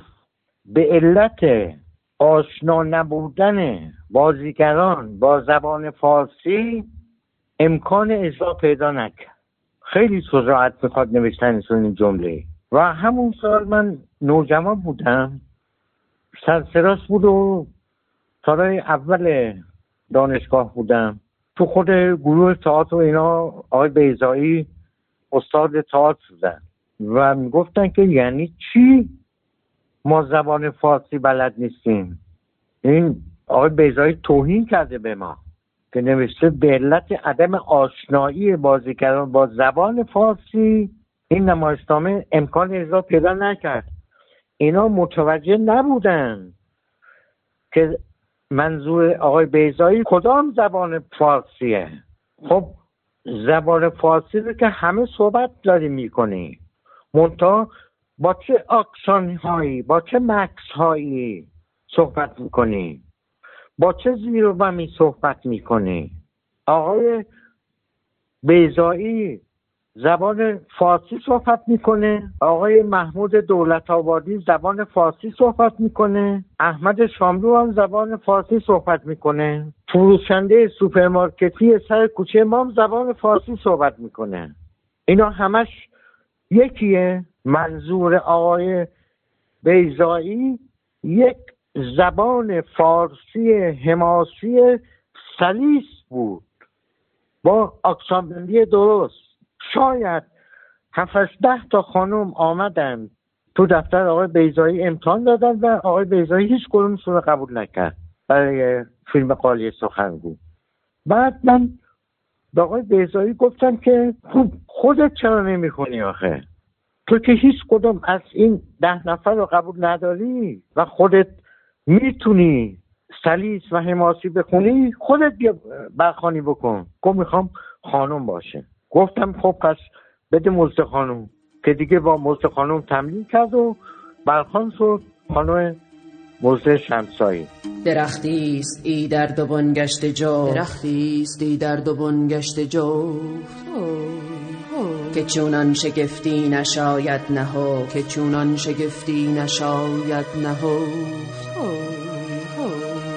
به علت آشنا نبودن بازیگران با زبان فارسی امکان اجرا پیدا نکرد. خیلی شجاعت می‌خواد نوشتن این جمله. و همون سال من نوجوان بودم. سرسراس بود و سالای اول دانشگاه بودم. تو خود گروه تئاتر و اینا آقای بیزایی استاد تئاتر بودن. و می‌گفتن که یعنی چی؟ ما زبان فارسی بلد نیستیم. این آقای بیزایی توهین کرده به ما. که نوشته به علت عدم آشنایی بازیگران با زبان فارسی این نمایشنامه امکان اجرا پیدا نکرد. اینا متوجه نبودن که منظور آقای بیزایی کدام زبان فارسیه. خب زبان فارسی رو که همه صحبت داریم می‌کنیم منتها با چه accent هایی با چه مکث هایی صحبت می‌کنی؟ با چه زیر و بمی صحبت می‌کنی؟ آقای بیضایی زبان فارسی صحبت می‌کنه؟ آقای محمود دولت آبادی زبان فارسی صحبت می‌کنه؟ احمد شاملو هم زبان فارسی صحبت می‌کنه؟ فروشنده سوپرمارکتی سر کوچه ما زبان فارسی صحبت می‌کنه؟ اینا همش یکیه. منظور آقای بیزایی یک زبان فارسی حماسی سلیس بود. با اکسانبندی درست. شاید هفتش ده تا خانم آمدن تو دفتر آقای بیزایی امتحان دادن و آقای بیزایی هیچ کدومشون رو قبول نکرد برای فیلم قالی سخنگو. بعد من به آقای بیزایی گفتم که خب خودت چرا نمی‌خونی آخه؟ تو که هیچ کدوم از این ده نفر رو قبول نداری و خودت می‌تونی سلیس و حماسی بخونی خودت بیا برخانی بکن. گفت می‌خوام خانم باشه گفتم خب پس بده مزد خانم. که دیگه با مزد خانم تمرین کرد و برخان شد خانم مزد شمسایی. درختی است ای در دو بنگشت جو درختی است ای در دو بنگشت جو که چونان شگفتی نشاید نهو که چونان شگفتی نشاید نهو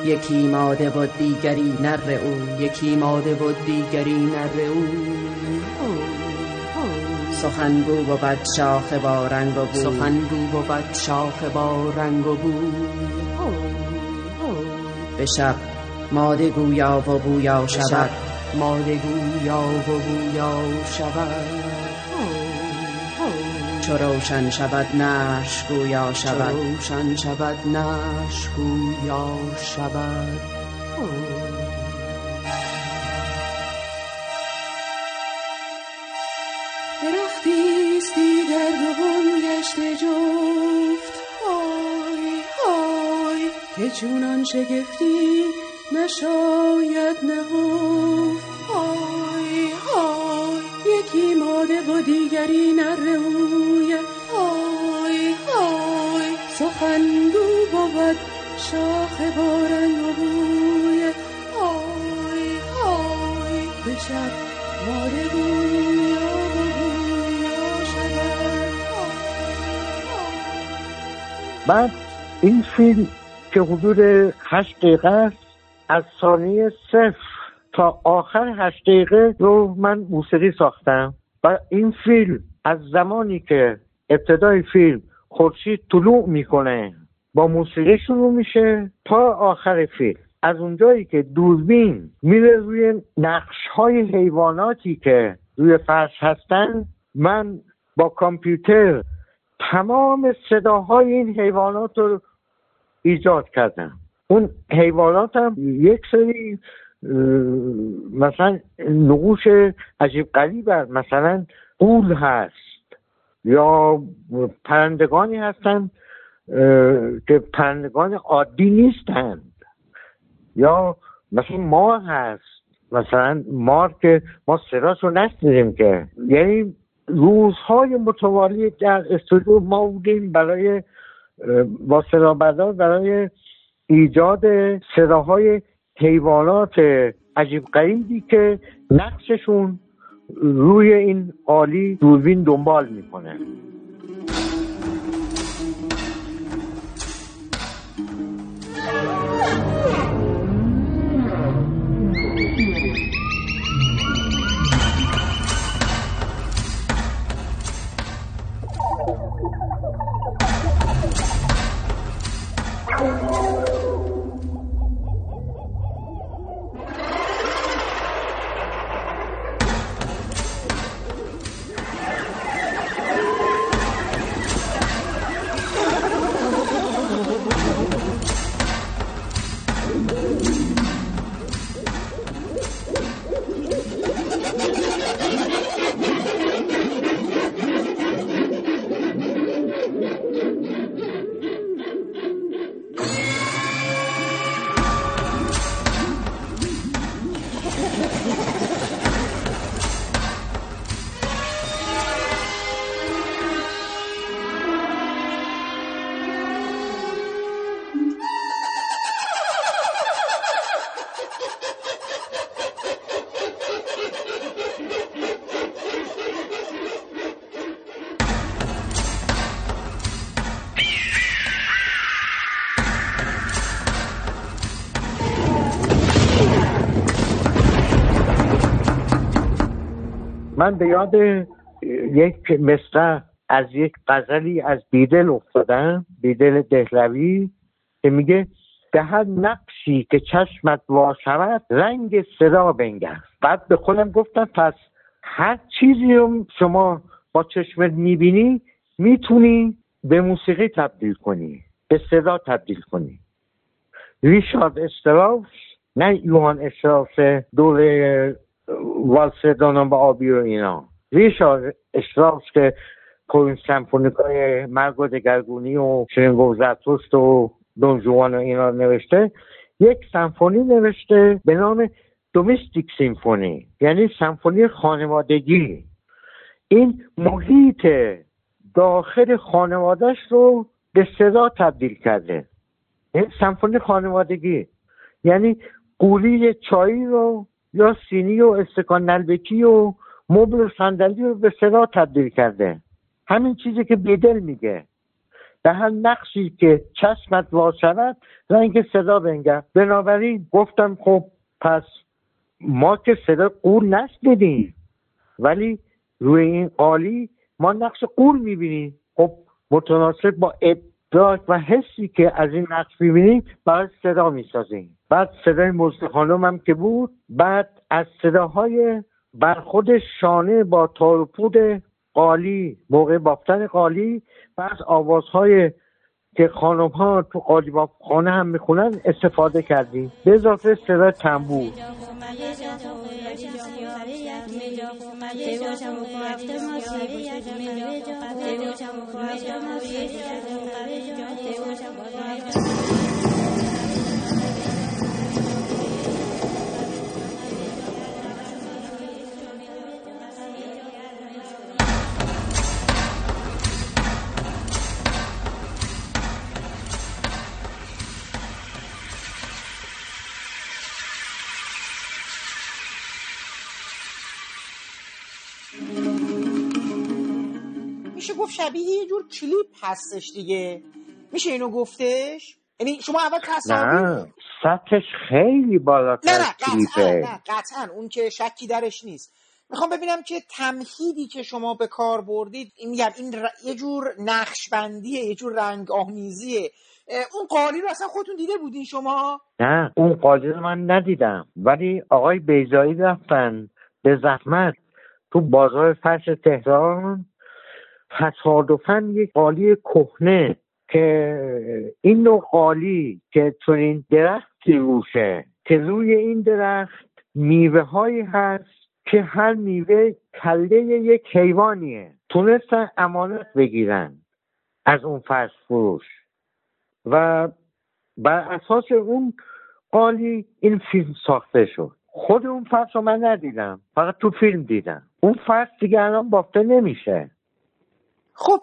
یکی ماده و دیگری نر او. یکی ماده و دیگری نر او. سخنگو بود شاخ با رنگ و بو. سخنگو بود شاخ با رنگ و بو. به شب ماده گویا و بویا شود. ماده گویا و بویا شود. چو روشن شود نش گویا شود. روشن شود نش گویا شود. درختی است دیگر دوم گشته جفت. های های که چونان شگفتی نشاید نهفت. های های یکی ماده و دیگری نر اوی های های سخنگو بود شاخ بارنگ و بوی. های های به شب ماده گویا شود بعد این فیلم که حدود هشت دقیقه است از ثانیه صفر. تا آخر هشت دقیقه رو من موسیقی ساختم و این فیلم از زمانی که ابتدای فیلم خورشید طلوع می‌کنه با موسیقی شروع میشه تا آخر فیلم. از اونجایی که دوربین میره روی نقش های حیواناتی که روی فرش هستن من با کامپیوتر تمام صداهای این حیوانات رو ایجاد کردم. اون حیوانات هم یک سری مثلا نقوش عجیب غریب مثلا قول هست. یا پرندگانی هستند که پرندگان عادی نیستند. یا مثلا مار هست. مثلا مار که ما سراش رو نشنیدیم که. یعنی روزهای متوالی در استودیو ما بودیم برای با برای ایجاد صداهای حیوانات عجیب غریبی که نقششون روی این عالی دوربین دنبال می‌کنه. من به یاد یک مصرع از یک غزلی از بیدل افتادم بیدل دهلوی که میگه به هر نقشی که چشمت وا رنگ صدا بنگر. بعد به خودم گفتم پس هر چیزی رو شما با چشمت می‌بینی می‌تونی به موسیقی تبدیل کنی به صدا تبدیل کنی. ریشارد استراوس نه یوهان استراوس دوره والس دانم آبی و اینا. ریشارد استراوس که پوین سمفونیکای مرگ و دگرگونی و شرینگو زرتشت و دون جوان و اینا نوشته. یک سمفونی نوشته به نام دومستیک سیمفونی یعنی سمفونی خانوادگی. این محیط داخل خانوادهش رو به صدا تبدیل کرده. این سمفونی خانوادگی. یعنی قولی چایی رو یا سینی و استکان نلبکی و مبل و صندلی رو به صدا تبدیل کرده. همین چیزی که بیدل میگه. به هر نقشی که چشمت واز شود رنگ صدا بنگر. بنابراین گفتم خب پس ما که صدا قول نشنیدیم. ولی روی این قالی ما نقش قول می‌بینیم. خب متناسب با ادراک و حسی که از این نقش می‌بینیم بعد صدا می‌سازیم. بعد صدای مزد خانم هم که بود بعد از صداهای برخود شانه با تارپود قالی موقع بافتن قالی از آوازهای که خانم ها تو قالی خانه هم می‌خونن استفاده کردیم. به اضافه صدای تنبور. میشه گفت شبیه یه جور کلیپ هستش دیگه. میشه اینو گفتش؟ یعنی شما اول تصاویر نه سطحش خیلی بالاتر نه نه قطعا نه قطعا. اون که شکی درش نیست. می‌خوام ببینم که تمهیدی که شما به کار بردید این میگم این ر- یه جور نقشبندیه یه جور رنگ آمیزیه اون قالی رو اصلا خودتون دیده بودین شما؟ نه اون قالی رو من ندیدم. ولی آقای بیزایی رفتن به زحمت تو بازار فرش تهران. تصادفا یک قالی کهنه که این نوع قالی که این درختی روشه که روی این درخت میوه هایی هست که هر میوه کله یک حیوانیه. تونستن امانت بگیرن از اون فرش فروش. و بر اساس اون قالی این فیلم ساخته شد. خود اون فرش رو من ندیدم فقط تو فیلم دیدم. اون فرش دیگه الان بافته نمیشه. خب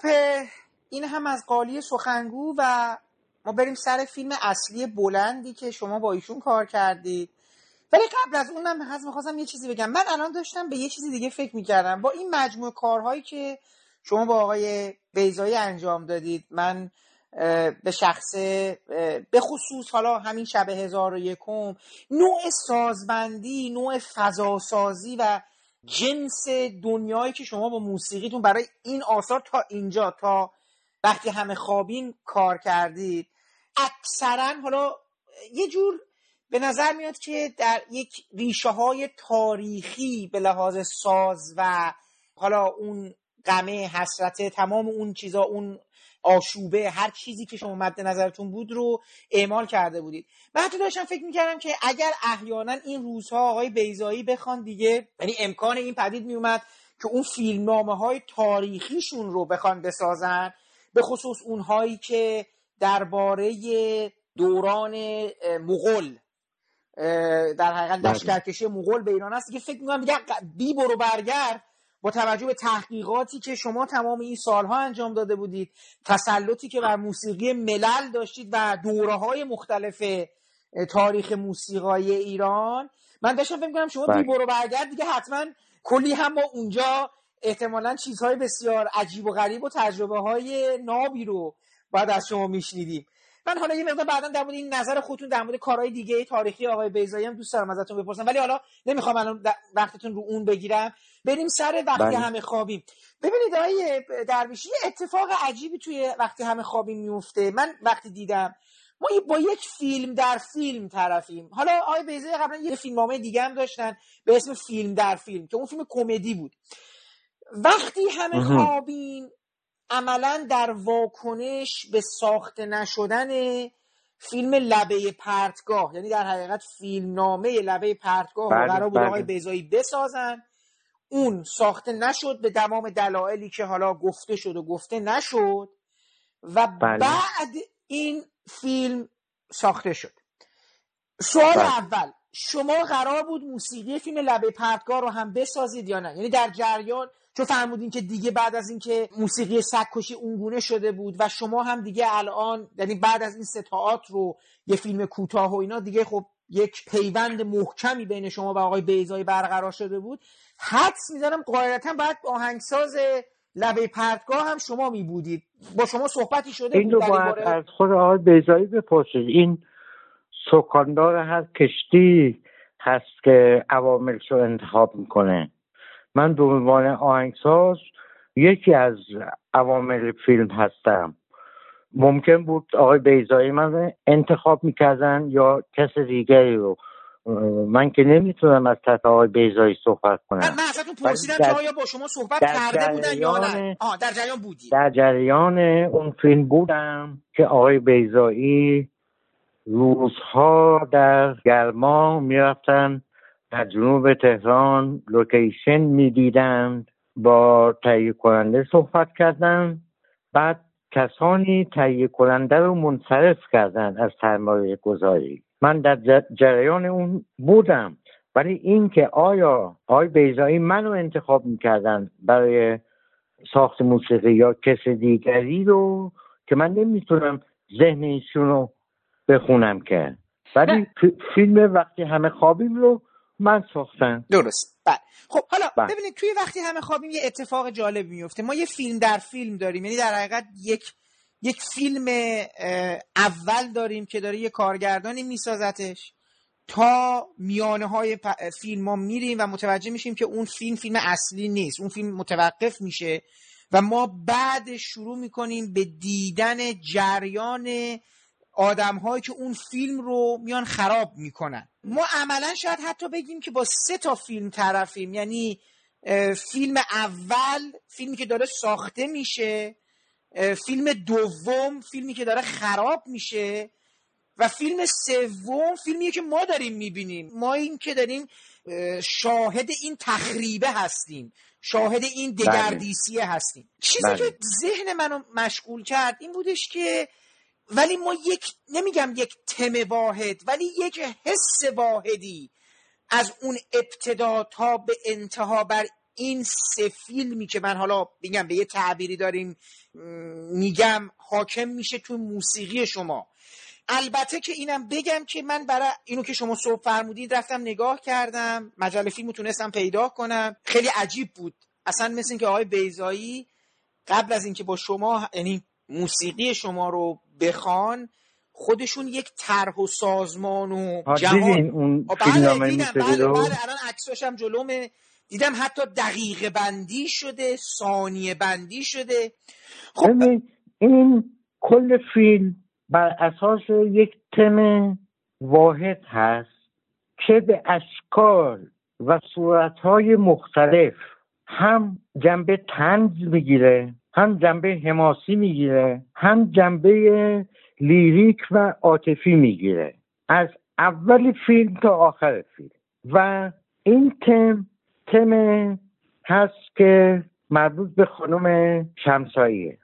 این هم از قالی سخنگو و ما بریم سر فیلم اصلی بلندی که شما با ایشون کار کردید. ولی قبل از اونم هز می‌خواستم یه چیزی بگم. من الان داشتم به یه چیزی دیگه فکر می‌کردم. با این مجموعه کارهایی که شما با آقای بیزایی انجام دادید من به شخص به خصوص حالا همین شب هزار و یکم نوع سازبندی نوع فضاسازی و جنس دنیایی که شما با موسیقیتون برای این آثار تا اینجا تا وقتی همه خوابین کار کردید اکثرا حالا یه جور به نظر میاد که در یک ریشه های تاریخی به لحاظ ساز و حالا اون غمه حسرت تمام اون چیزا اون آشوبه هر چیزی که شما مد نظرتون بود رو اعمال کرده بودید من حتی داشتم فکر می‌کردم که اگر احیانا این روزها آقای بیزایی بخوان دیگه یعنی امکان این پدید میومد که اون فیلمنامه های تاریخیشون رو بخوان بسازن به خصوص اونهایی که درباره دوران مغول در حقیقت بله. لشکرکشی مغول به ایران هست دیگه فکر می‌کنم دیگه بی برو برگرد با توجه به تحقیقاتی که شما تمام این سالها انجام داده بودید تسلطی که بر موسیقی ملل داشتید و دوره های مختلف تاریخ موسیقای ایران من داشتم فکر می‌کنم شما بله. بی برو برگرد دیگه حتما کلی هم ما اونجا احتمالا چیزهای بسیار عجیب و غریب و تجربه های نابی رو باید از شما میشنیدیم. من حالا یه مقدار بعدا در مورد این نظر خودتون در مورد کارهای دیگه تاریخی آقای بیزایی هم دوست دارم ازتون بپرسم. ولی حالا نمی‌خوام الان وقتتون رو اون بگیرم. بریم سر وقتی بله. همه خوابیم ببینید آقای درویشی یه اتفاق عجیبی توی وقتی همه خوابیم میفته من وقتی دیدم ما با یک فیلم در فیلم طرفیم حالا آقای بیزایی قبلا یه فیلمنامه دیگه هم داشتن به اسم فیلم در فیلم که اون فیلم کمدی بود وقتی همه. خوابیم عملا در واکنش به ساخته نشدن فیلم لبه پرتگاه یعنی در حقیقت فیلمنامه لبه پرتگاه رو بله، قرار بود بله. آقای بیزایی بسازن اون ساخته نشد به تمام دلایلی که حالا گفته شد و گفته نشد و بله. بعد این فیلم ساخته شد سوال بله. اول شما قرار بود موسیقی فیلم لبه پرتگاه رو هم بسازید یا نه یعنی در جریان چون فرمودین که دیگه بعد از اینکه موسیقی سگکشی اونگونه شده بود و شما هم دیگه الان یعنی بعد از این ستاعت رو یه فیلم کوتاه و اینا دیگه خب یک پیوند محکمی بین شما و آقای بیزایی برقرار شده بود حدس می‌زنم قاعدتا بعد آهنگساز لبه پرتگاه هم شما می بودید با شما صحبتی شده این رو باید از خود آقای بیزایی بپرسید. این سکاندار هر کشتی هست که عواملش رو انتخاب می‌کنه. من به عنوان آهنگساز یکی از عوامل فیلم هستم. ممکن بود آقای بیزایی من انتخاب می‌کردن یا کس دیگری رو. من که نمی‌تونم از طرف آقای بیزایی صحبت کنم. من, ازتون پرسیدم که آیا با شما صحبت کرده بودن یا نه؟ آه در جریان بودی. در جریان اون فیلم بودم که آقای بیزایی روزها در گرما می‌رفتن در جنوب تهران لوکیشن می‌دیدند با تهیه کننده صحبت کردن. بعد کسانی تهیه کننده رو منصرف کردن از سرمایه گذاری من در جریان اون بودم. ولی اینکه آیا آقای بیزایی منو انتخاب می‌کردن برای ساخت موسیقی یا کس دیگری رو که من نمی‌تونم ذهن ایشون رو بخونم که. ولی فیلم وقتی همه خوابیم رو من ساختم. درست. بله. خب حالا بله. ببینید توی وقتی همه خوابیم یه اتفاق جالب میفته ما یه فیلم در فیلم داریم. یعنی در حقیقت یک یک فیلم اول داریم که داره یه کارگردانی میسازتش تا میانه های فیلم ها میریم و متوجه میشیم که اون فیلم فیلم اصلی نیست. اون فیلم متوقف میشه و ما بعد شروع می‌کنیم به دیدن جریان آدم هایی که اون فیلم رو میان خراب می‌کنن. ما عملا شاید حتی بگیم که با سه تا فیلم طرفیم. یعنی فیلم اول فیلمی که داره ساخته میشه فیلم دوم فیلمی که داره خراب میشه و فیلم سوم فیلمیه که ما داریم می‌بینیم ما این که داریم شاهد این تخریبه هستیم شاهد این بله. دگردیسیه هستیم چیزی بله. که ذهن منو مشغول کرد این بودش که ولی ما یک نمیگم یک تم واحد ولی یک حس واحدی از اون ابتدا تا به انتها بر این سه فیلمی که من حالا میگم به یه تعبیری داریم میگم حاکم میشه تو موسیقی شما. البته که اینم بگم که من برای اینو که شما صبح فرمودید رفتم نگاه کردم مجله فیلمو تونستم پیدا کنم. خیلی عجیب بود. اصلا مثل اینکه آقای بیزایی قبل از اینکه با شما یعنی موسیقی شما رو بخوان خودشون یک طرح و سازمان و جهان. اون بله دیدم. بله بله. الان عکساش هم جلومه. دیدم حتی دقیقه بندی شده ثانیه بندی شده. خب این کل فیلم بر اساس یک تم واحد هست که به اشکال و صورتهای مختلف هم جنبه تنز می‌گیره هم جنبه حماسی می‌گیره هم جنبه لیریک و عاطفی می‌گیره. از اول فیلم تا آخر فیلم. و این تم تم هست که مربوط به خانم شمساییه.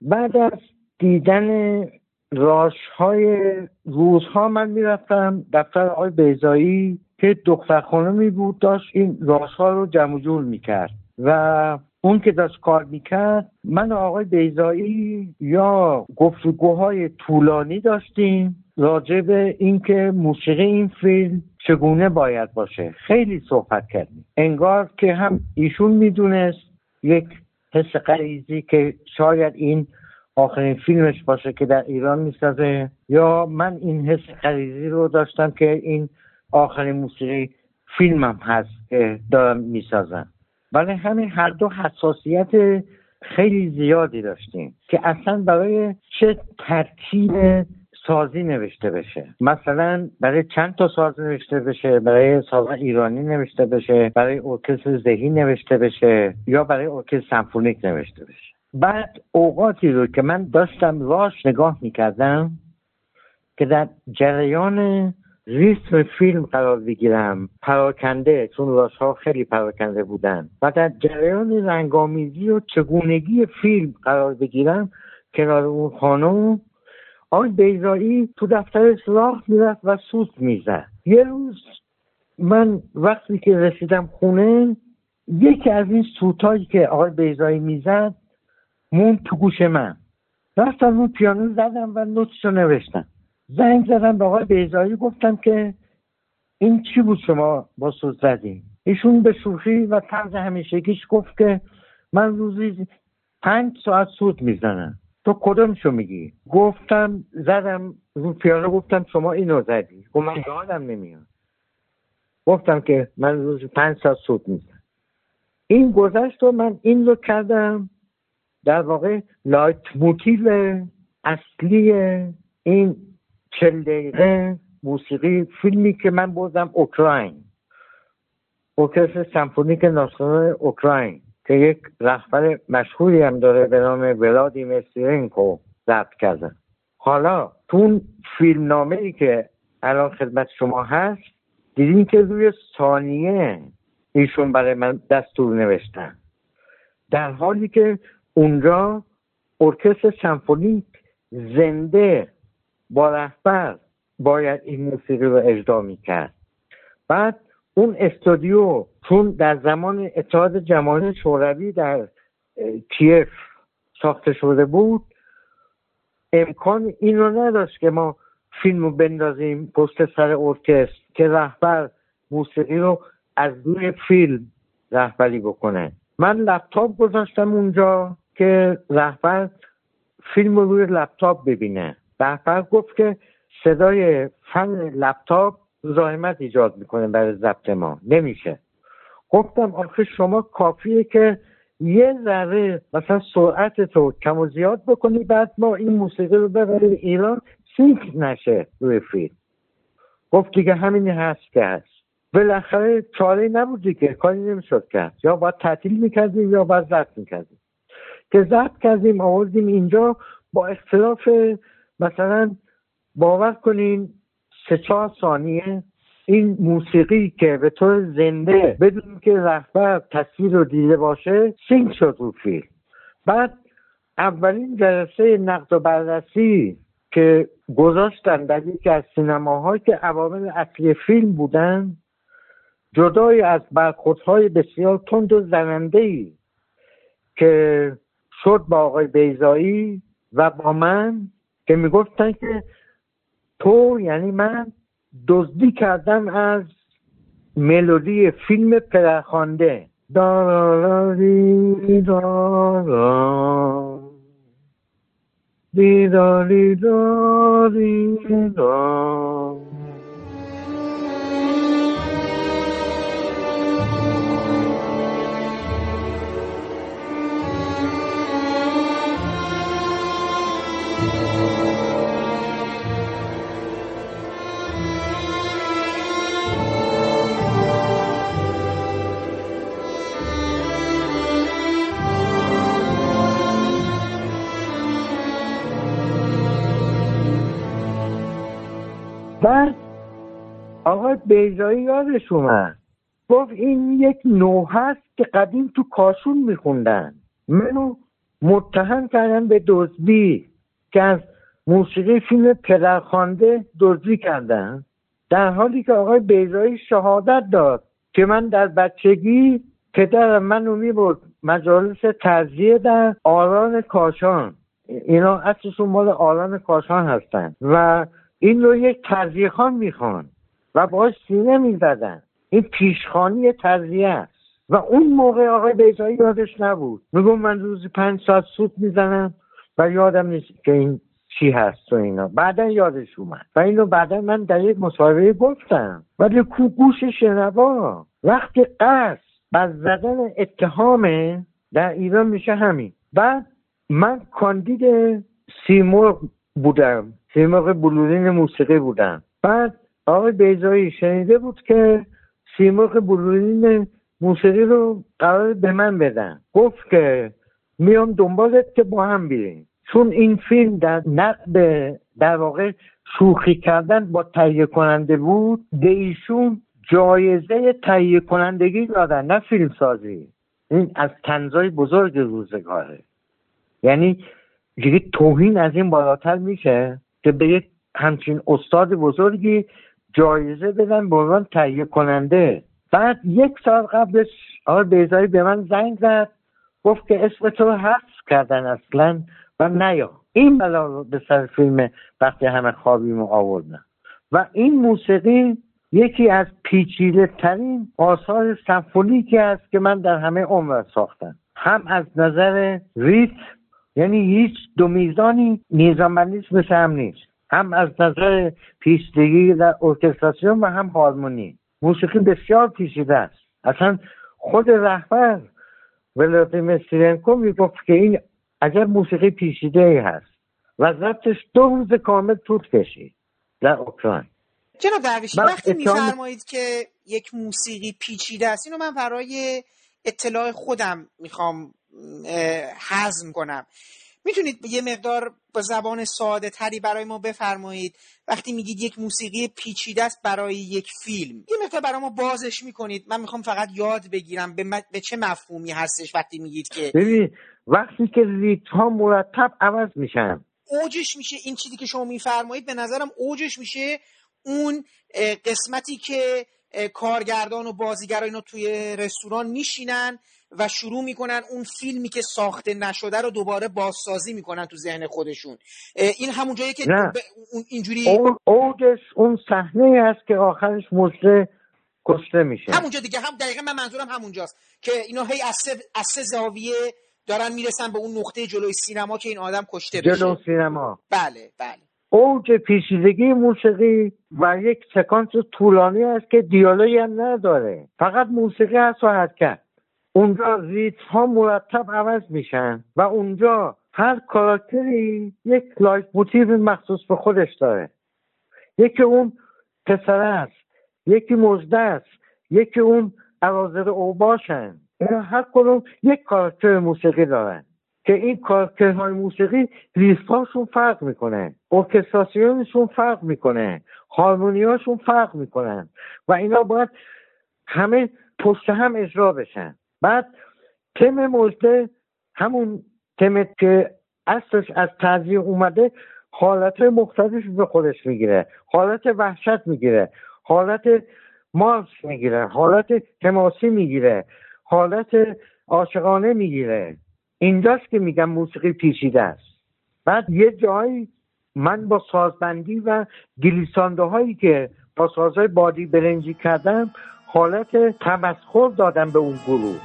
بعد از دیدن راش های روزها من می‌رفتم دفتر آقای بیزایی که دختر خانمی بود داشت این راش ها رو جمع جور می‌کرد و اون که داشت کار می‌کرد من و آقای بیزایی یا گفتگوهای طولانی داشتیم راجع به اینکه موسیقی این فیلم چگونه باید باشه؟ خیلی صحبت کردیم. انگار که هم ایشون می‌دونست یک حس غریزی که شاید این آخرین فیلمش باشه که در ایران می‌سازه یا من این حس غریزی رو داشتم که این آخرین موسیقی فیلمم هست که دارم می‌سازم. ولی همین هر دو حساسیت خیلی زیادی داشتیم که اصلا برای چه ترکیب سازی نوشته بشه. مثلا برای چند تا ساز نوشته بشه برای ساز ایرانی نوشته بشه برای ارکستر ذهی نوشته بشه یا برای ارکستر سمفونیک نوشته بشه. بعد اوقاتی رو که من داشتم راش نگاه می‌کردم که در جریان ریتم فیلم قرار بگیرم پراکنده چون راش ها خیلی پراکنده بودن و در جریان رنگامیزی و چگونگی فیلم قرار بگیرم کنار اون خانم آقای بیزایی تو دفترش راه می‌رفت و سوت می‌زد. یه روز من وقتی که رسیدم خونه یکی از این سوتایی که آقای بیزایی می‌زد مون تو گوش من. رفتم اون پیانو زدم و نوتش رو نوشتم. زنگ زدم به آقای بیزایی گفتم که این چی بود شما با سوز زدیم ایشون به شوخی و طرز همیشگیش گفت که من روزی پنج ساعت سود می‌زنم. تو کدومشو میگی؟ گفتم زدم رو پیانو گفتم شما اینو زدی. گفت من یادم نمیاد. گفتم که من روز پنج ساعت سود می‌زنم این گذشت و من این رو کردم. در واقع Leitmotiv اصلی این چل دقیقه موسیقی فیلمی که من بردم اوکراین. ارکستر سمفونیک ناسیونال اوکراین. که یک رهبر مشهوری هم داره به نام ولادیمیر سیرنکو ضبط کردن حالا تو اون فیلم نامه ای که الان خدمت شما هست دیدین که روی ثانیه ایشون برای من دستور نوشتن. در حالی که اونجا ارکستر سمفونیک زنده با رهبر باید این موسیقی رو اجرا می‌کرد. بعد اون استودیو چون در زمان اتحاد جماهیر شوروی در کیف ساخته شده بود امکان این رو نداشت که ما فیلم رو بندازیم پشت سر ارکستر که رهبر موسیقی رو از روی فیلم رهبری بکنه. من لپتاپ گذاشتم اونجا که رهبر فیلم رو روی لپتاپ ببینه. رهبر گفت که صدای فن لپتاپ زایمت ایجاد می‌کنه برای ضبط ما. نمیشه. گفتم آخه شما کافیه که یه ذره مثلا سرعت تو کم و زیاد بکنی بعد ما این موسیقی رو ببریم ایران سینک نشه روی فیلم. گفت دیگه همینی هست که هست. بالاخره چاره نبودی که کاری نمی‌شد کرد. یا باید تعطیل می‌کردیم یا باید ضبط می‌کردیم. که ضبط کردیم آوردیم اینجا با اختلاف مثلا باور کنین سه چهار ثانیه این موسیقی که به طور زنده بدون که رهبر تصویر رو دیده باشه سینک شد رو فیلم. بعد اولین جلسه نقد و بررسی که گذاشتن در یکی از سینماهایی که عوامل اصلی فیلم بودن جدای از برخوردهای بسیار تند و زننده ای که شد با آقای بیزایی و با من که می‌گفتن که تو یعنی من دزدی کردم از ملودی فیلم پدرخوانده. داراری دارا دیداری داری دار بعد آقای بیزایی یادش اومد. گفت این یک نوع هست که قدیم تو کاشون میخوندن. منو متهم کردن به دزدی که از موسیقی فیلم پدرخوانده دزدی کردن. در حالی که آقای بیزایی شهادت داد که من در بچگی پدرم منو می‌برد مجالس ترزیه در آران کاشان. اینا اصلشون مال آران کاشان هستن. و این رو یک ترزیه خان می‌خوان و باش سینه می‌زدن. این پیشخانی ترزیه است. و اون موقع آقای بیزایی یادش نبود. میگم من روزی پنج ساعت سود می‌زنم و یادم نیست که این چی هست و اینا. بعدا یادش اومد. و اینو بعدا من در یک مصاحبه گفتم. ولی کو گوش شنوا وقتی قصد بر زدن اتهامه در ایران میشه همین. بعد من کاندید سیمرغ بودم. سیمرغ بلورین موسیقی بودم بعد آقای بیزایی شنیده بود که سیمرغ بلورین موسیقی رو قرار به من بدن. گفت که میام دنبالت که با هم بیریم چون این فیلم در نقد در واقع شوخی کردن با تهیه کننده بود به ایشون جایزه تهیه کنندگی دادن نه فیلم سازی. این از تنزای بزرگ روزگاره. یعنی دیگه توهین از این بالاتر میشه؟ که به یک همچین استاد بزرگی جایزه بدن به عنوان تهیه کننده. بعد یک سال قبلش آقای بیزایی به من زنگ زد گفت که اسم تو حذف کردن اصلا و نیا. این بلا رو به سر فیلم وقتی همه خوابیم آوردن. و این موسیقی یکی از پیچیده ترین آثار سمفونیکی است که من در همه عمر ساختم. هم از نظر ریت یعنی هیچ دو میزانی نیزامندیش مثل هم نیست. هم از نظر پیچیدگی در ارکستراسیون و هم هارمونی. موسیقی بسیار پیچیده است. اصلا خود رهبر ولادیمیر سیرنکو می‌گفت که این اگر موسیقی پیچیده ای هست و ضبطش دو روز کامل طول کشید در اوکراین. جناب درویشی وقتی میفرمایید که یک موسیقی پیچیده است اینو من برای اطلاع خودم می‌خوام حزم کنم. می‌تونید یه مقدار با زبان ساده تری برای ما بفرمایید. وقتی میگید یک موسیقی پیچیده است برای یک فیلم یه مقدار برای ما بازش می‌کنید. من می‌خوام فقط یاد بگیرم به, به چه مفهومی هستش وقتی میگید که ببین وقتی که ریت ها مرتب عوض میشن. اوجش میشه این چیزی که شما میفرمایید به نظرم اوجش میشه اون قسمتی که کارگردان و بازیگر اینا توی رستوران میشینن و شروع می‌کنن اون فیلمی که ساخته نشده رو دوباره بازسازی می‌کنن تو ذهن خودشون. این همون جایی که نه. اینجوری اوجش اون صحنه است که آخرش مجره کشته میشه. همونجا دیگه هم دقیقا من منظورم همونجاست که اینا هی از سه زاویه دارن می‌رسن به اون نقطه جلوی سینما که این آدم کشته بشه. جلو سینما. بله بله. اوج پیچیدگی موسیقی و یک سکانس طولانی است که دیالوگی هم نداره. فقط موسیقی هست و حرکت. اونجا ریتم ها مرتب عوض میشن و اونجا هر کاراکتری یک Leitmotiv مخصوص به خودش داره. یکی اون پسر است یکی مزده است یکی اون عرازر اوباشن. اینا هر کدوم یک کاراکتر موسیقی دارن که این کاراکترهای موسیقی ریفهاشون فرق می‌کنه ارکستراسیونشون فرق می‌کنه هارمونیاشون فرق می‌کنن و اینا باید همه پشت هم اجرا بشن. بعد تم مجده همون تم که اصلش از تذیه اومده حالت مختلفی به خودش می‌گیره حالت وحشت می‌گیره حالت مارس می‌گیره حالت تماسی می‌گیره حالت عاشقانه می‌گیره. اینجاست که میگم موسیقی پیچیده است. بعد یه جایی من با سازبندی و گلیسانده هایی که با سازهای بادی برنجی کردم حالت تمسخر دادم به اون گروه.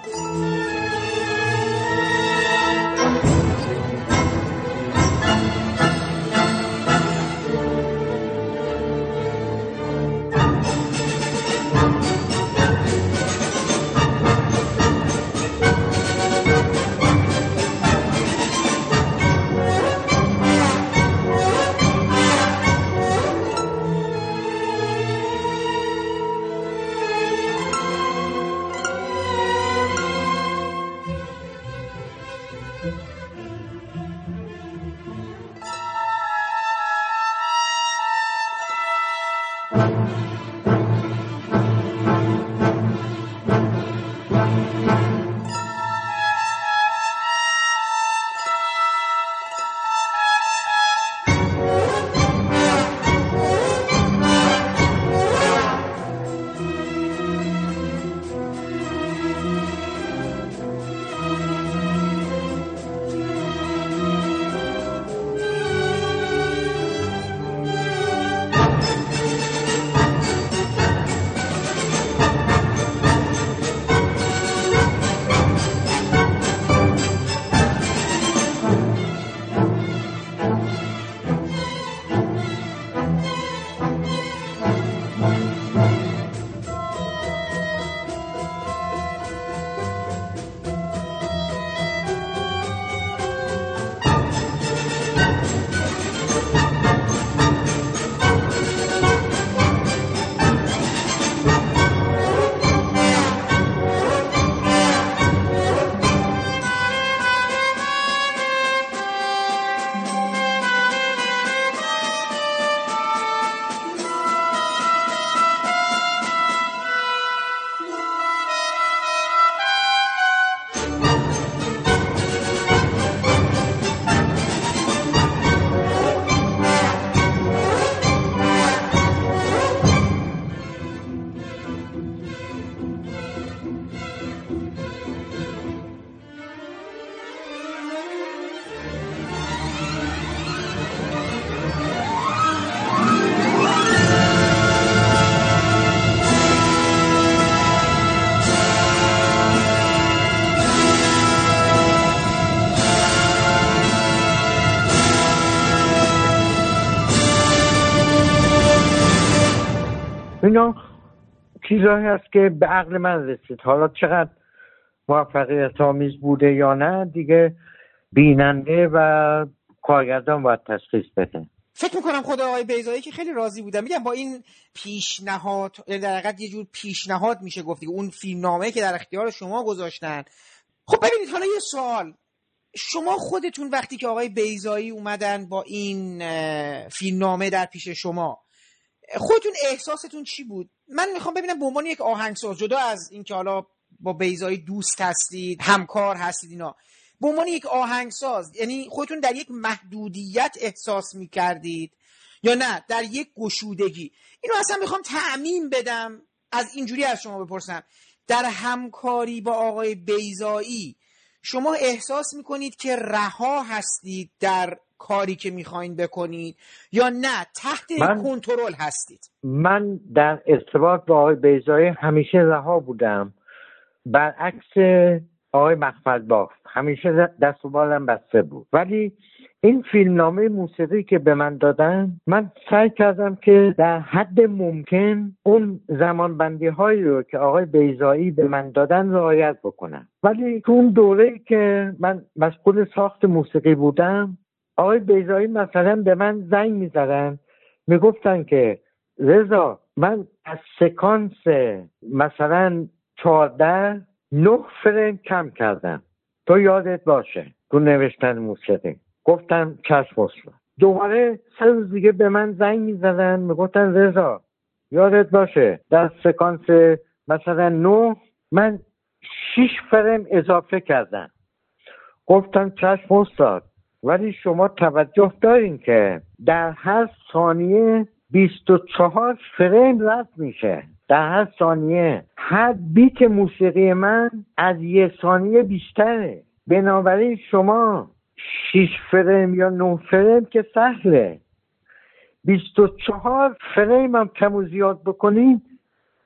چیزهایی هست که به عقل من رسید. حالا چقدر موفقیت آمیز بوده یا نه دیگه بیننده و کارگردان باید تشخیص بده. فکر می‌کنم خدا آقای بیزایی که خیلی راضی بودم میگم با این پیشنهاد یعنی در حقیقت یه جور پیشنهاد میشه گفت اون فیلمنامه که در اختیار شما گذاشتن. خب ببینید حالا یه سوال. شما خودتون وقتی که آقای بیزایی اومدن با این فیلمنامه در پیش شما خودتون احساستون چی بود؟ من می‌خوام ببینم به عنوان یک آهنگساز جدا از اینکه حالا با بیزایی دوست هستید همکار هستید اینا. به عنوان یک آهنگساز یعنی خودتون در یک محدودیت احساس می‌کردید یا نه؟ در یک گشودگی. اینو اصلا می‌خوام تعمین بدم از اینجوری از شما بپرسم. در همکاری با آقای بیزایی شما احساس می‌کنید که رها هستید در کاری که می‌خواین بکنید یا نه تحت کنترل هستید. من در ارتباط با آقای بیزایی همیشه رها بودم. برعکس آقای مخفل باف همیشه دست و بالم بسته بود. ولی این فیلمنامه موسیقی که به من دادن من سعی کردم که در حد ممکن اون زمان بندی هایی رو که آقای بیزایی به من دادن رعایت بکنم. ولی تو اون دوره که من مسئول ساخت موسیقی بودم آقای بیزایی مثلا به من زنگ می‌زدن. می‌گفتن که رضا من از سکانس مثلا چهارده نه فریم کم کردم. تو یادت باشه تو نوشتن موسیقی. گفتم چشم اصلا دوباره سه روز دیگه به من زنگ می‌زدن. می‌گفتن رضا یادت باشه در سکانس مثلا نه من شیش فریم اضافه کردم. گفتم چشم استاد ولی شما توجه دارین که در هر ثانیه 24 فریم رد میشه. در هر ثانیه هر بیت موسیقی من از یه ثانیه بیشتره. بنابراین شما 6 فریم یا 9 فریم که سهله. 24 فریم هم کم و زیاد بکنین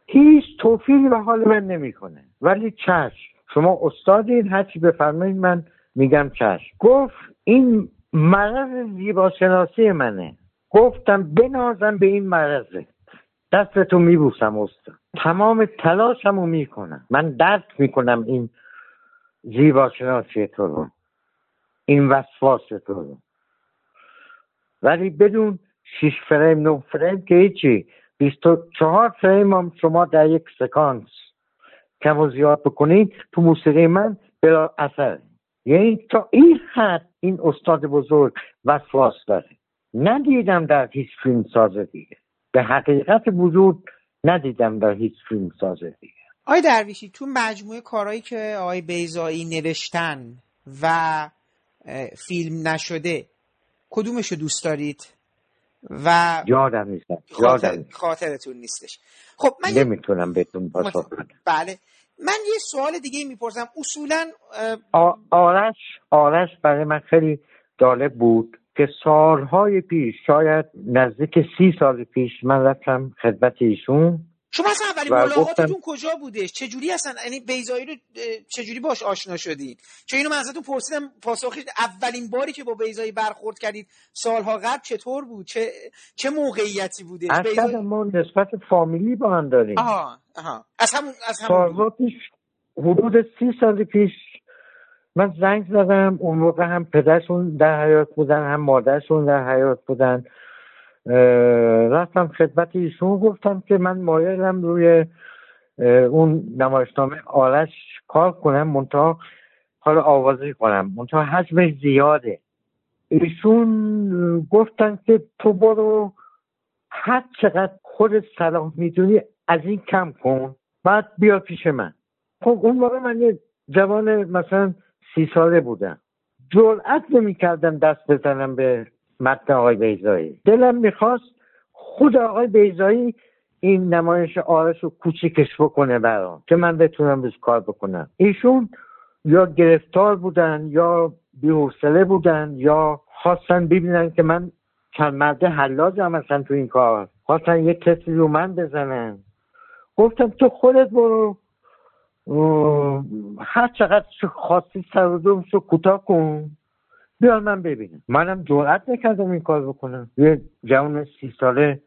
هیچ توفیقی به حال من نمی‌کنه. ولی چشم. شما استادین هرچی بفرمایید من میگم چشم. گفت این مرض زیباشناسی منه. گفتم بنازم به این مرضه. دستتو میبوسم استاد. تمام تلاشمو می‌کنم. من درک می‌کنم این زیباشناسی تو رو. این وسواس تو رو. ولی بدون شیش فریم نه فریم که هیچی. بیست و چهار فریم هم شما در یک سکانس کم و زیاد بکنید تو موسیقی من بلا اثر یعنی تا این حد این استاد بزرگ وسواس داره. ندیدم در هیچ فیلم سازه دیگه. به حقیقت وجود ندیدم در هیچ فیلم سازه دیگه. آقای درویشی تو مجموعه کارهایی که آقای بیزایی نوشتن و فیلم نشده کدومش رو دوست دارید؟ و یادم نیست. خاطر... خاطرتون نیستش. خب من نمی‌تونم بهتون پاسخ بدم. بله. من یه سوال دیگه می‌پرسم. اصولا آرش آرش برای من خیلی جالب بود که سالهای پیش شاید نزدیک سی سال پیش من رفتم خدمت ایشون. شما اصلا اولین ملاقاتتون کجا بودش؟ چجوری اصلا یعنی بیزایی رو چجوری باش آشنا شدید چون اینو من ازتون پرسیدم پاسخی اولین باری که با بیزایی برخورد کردید سالها قبل چطور بود؟ چه چه موقعیتی بوده اصلا ما نسبت فامیلی با هم داریم. آها آها. از همون از همون پیش حدود سی سال پیش من زنگ زدم اون موقع هم پدرشون در حیات بودن هم مادرشون در حیات بودن. رفتم خدمت ایشون گفتم که من مایلم روی اون نمایشنامه آرش کار کنم منتها حالا آوازی کنم. منتها حجمش زیاده. ایشون گفتن که تو برو هر چقدر خود صلاح می‌دونی از این کم کن بعد بیا پیش من. خب اون موقع من یه جوان مثلا سی ساله بودم. جرأت نمی‌کردم دست بزنم به متن آقای بیزایی دلم می‌خواست خود آقای بیزایی این نمایش آرش رو کوچیکش بکنه برام که من بتونم روش کار بکنم. ایشون یا گرفتار بودن یا بیحوصله بودن یا خواستن ببینن که من چند مرده حلاجم مثلا تو این کار. خواستن یه کسی رو من بزنن. گفتم تو خودت برو. هر چقدر خواستی سر و کوتاه کن. بیار من ببینم. منم جرأت نکردم این کار بکنم. یه جوان سی ساله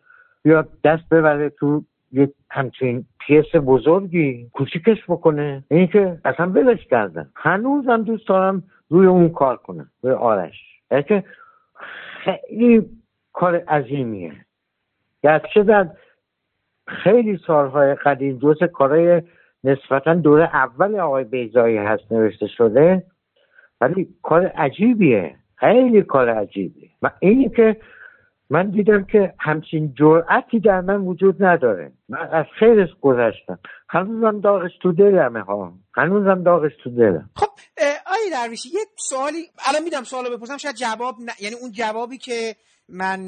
بیاد دست ببره تو یک همچین پیس بزرگی کوچیکش بکنه. این که اصلا بلش کردن. هنوزم دوست دارم روی اون کار کنم. روی آرش. که خیلی کار عظیمیه. گرچه در خیلی سالهای قدیم جز کارهای نسبتا دور اول آقای بیزایی هست نوشته شده ولی کار عجیبیه. خیلی کار عجیبیه. و اینی که من دیدم که همچین جرأتی در من وجود نداره. من از خیرش گذشتم. هنوزم داغش تو دلمه ها. هنوزم داغش تو دلم. خب آی درویشی یه سوالی الان میدم سوالو بپرسم شاید جواب یعنی اون جوابی که من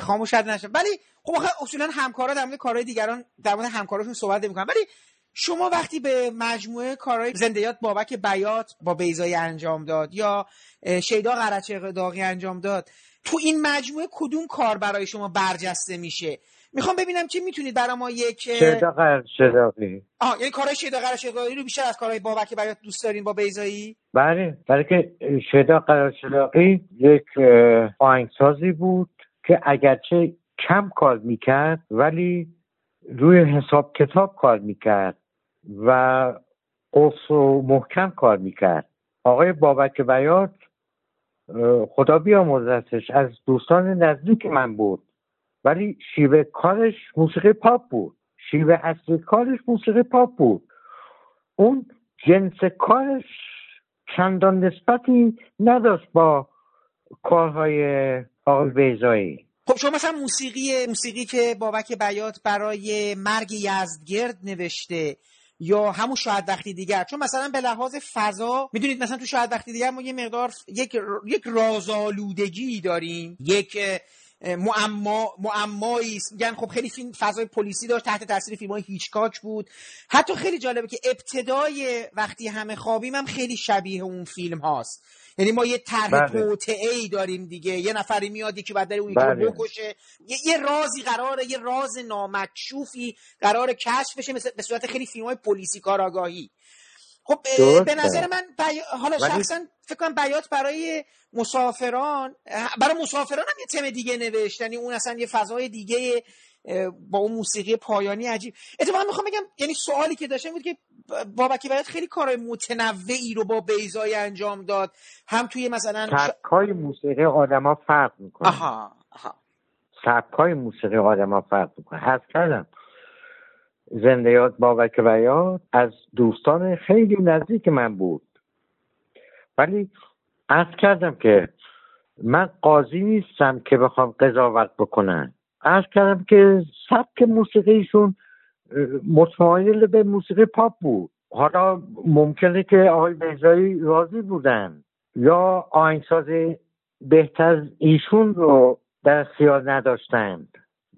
خاموش شد نشم. ولی خب آخه اصولا همکارا در مورد کارهای دیگران در مورد همکاراشون صحبت نمی‌کنن. ولی شما وقتی به مجموعه کارهای زندیات بابک بیات با بیزایی انجام داد یا شیدا قرچه داغی انجام داد تو این مجموعه کدوم کار برای شما برجسته میشه؟ می‌خوام ببینم که می‌تونید برای ما یک شیدا قرچه آه یعنی کارهای شیدا قرچه رو بیشتر از کارهای بابک بیات دوست دارین با بیزایی بله برای که شیدا قرچه یک آهنگسازی بود که اگرچه کم کار می‌کرد ولی روی حساب کتاب کار می‌کرد. و قص و محکم کار می‌کرد. آقای بابک بیات خدا بیامرزتش از دوستان نزدیک من بود. ولی شیوه کارش موسیقی پاپ بود. شیوه اصلی کارش موسیقی پاپ بود. اون جنس کارش چندان نسبتی نداشت با کارهای آقای بیزایی خب شما مثلا موسیقی موسیقی که بابک بیات برای مرگ یزدگرد نوشته یا همون شاید وقتی دیگر. چون مثلا به لحاظ فضا می‌دونید مثلا تو شاید وقتی دیگر ما یه مقدار یک یک رازآلودگی داریم. یک معما معمایی میگن خب خیلی فیلم فضای پلیسی داشت تحت تاثیر فیلم های هیچکاک بود. حتی خیلی جالبه که ابتدای وقتی همه خوابیم هم خیلی شبیه اون فیلم هاست. یعنی ما یه طرح بله. ای داریم دیگه. یه نفری میاد یکی بعد اون بله. بکشه. یه،, یه رازی قراره یه راز نامکشوفی قرار کشف بشه مثل به صورت خیلی فیلم های پلیسی کاراگاهی. خب به نظر من حالا شخصا فکر کنم بیات برای مسافران برای مسافران هم یه تم دیگه نوشت. یعنی اون اصلا یه فضای دیگه با اون موسیقی پایانی عجیب. اتفاقا می‌خوام بگم یعنی سوالی که داشتم بود که بابکی بیات خیلی کارهای متنوعی رو با بیزای انجام داد. هم توی مثلا سبکای موسیقی آدما فرق می‌کنه آها آها. سبکای موسیقی آدما فرق می‌کنه حد کردم زندیات بابک بیات از دوستان خیلی نزدیک من بود. ولی عرض کردم که من قاضی نیستم که بخوام قضاوت بکنم عرض کردم که سبک موسیقیشون متمایل به موسیقی پاپ بود. حالا ممکنه که آقای بهزایی راضی بودن یا آهنگساز بهتر ایشون رو در اختیار نداشتند.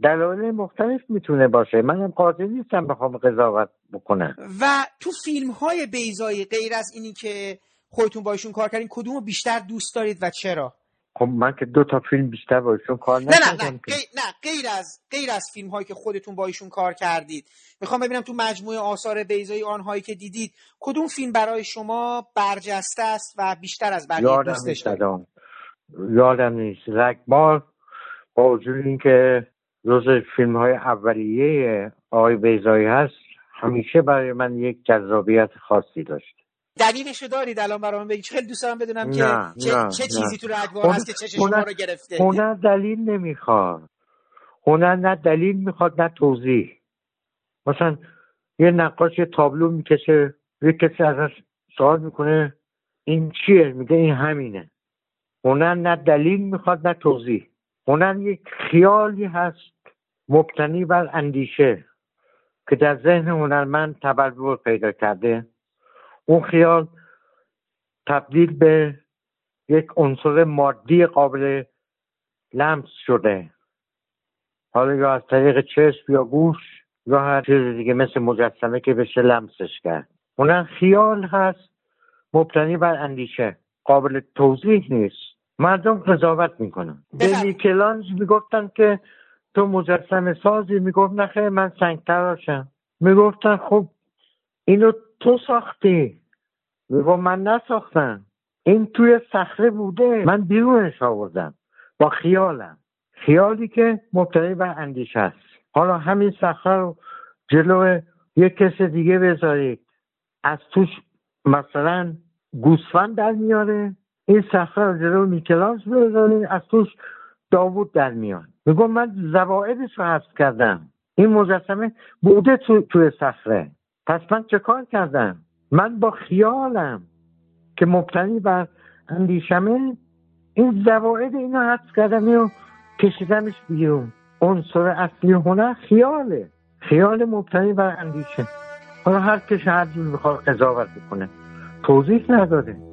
دلایل مختلف می‌تونه باشه. منم قاضی نیستم بخوام قضاوت بکنم. و تو فیلم های بیزایی غیر از اینی که خودتون با ایشون کار کردین کدوم رو بیشتر دوست دارید و چرا؟ خب من که دو تا فیلم بیشتر با ایشون کار نکردم نه نه نه, نه غیر از غیر از فیلم هایی که خودتون با ایشون کار کردید. می‌خوام ببینم تو مجموعه آثار بیزایی آنهایی که دیدید کدوم فیلم برای شما برجسته است و بیشتر از بقیه دوستش دارید؟ یادم نیست. رگبار با وجود اینکه جز فیلم های اولیه آقای بیزایی هست همیشه برای من یک جذابیت خاصی داشت. دلیلش رو دارید الان برام بگید. خیلی دوست دارم بدونم که چه, نه، چه چیزی تو رگبار هست که چه شما رو گرفته. هنر دلیل نمی‌خواد. هنر نه دلیل می‌خواد نه توضیح. مثلا یه نقاش یه تابلو می‌کشه یه کسی ازش سوال می‌کنه این چیه؟ میگه این همینه. هنر نه دلیل می‌خواد نه توضیح. هنر یک خیالی هست مبتنی بر اندیشه که در ذهن هنرمند تبلور پیدا کرده. اون خیال تبدیل به یک عنصر مادی قابل لمس شده. حالا یا از طریق چشم یا گوش یا هر چیز دیگه مثل مجسمه که بشه لمسش کرد. اون خیال هست مبتنی بر اندیشه. قابل توضیح نیست. مردم قضاوت می‌کنن. به میکلانج می‌گفتن که تو مجسم سازی؟ می‌گفت نخیر من سنگ تراشم می‌گفتن خب اینو تو ساختی. می‌گفت من نساختم. این توی صخره بوده. من بیرونش آوردم. با خیالم. خیالی که مبتنی بر اندیشه است. حالا همین صخره رو جلو یک کس دیگه بذارید. از توش مثلا گوسفند در میاره. این صخره رو جلو میکلاس بذارید. از توش داوود در میاد. میگم من زوائدش رو حذف کردم. این مجسمه بوده تو توی صخره. پس من چه کار کردم؟ من با خیالم که مبتنی بر اندیشمه این زواعد اینو حذف کردم اینو کشیدمش بیرون. عنصر اصلی هنر خیاله. خیال مبتنی بر اندیشه. حالا هر کش هر جور می‌خواد قضاوت بکنه. توضیح نداده.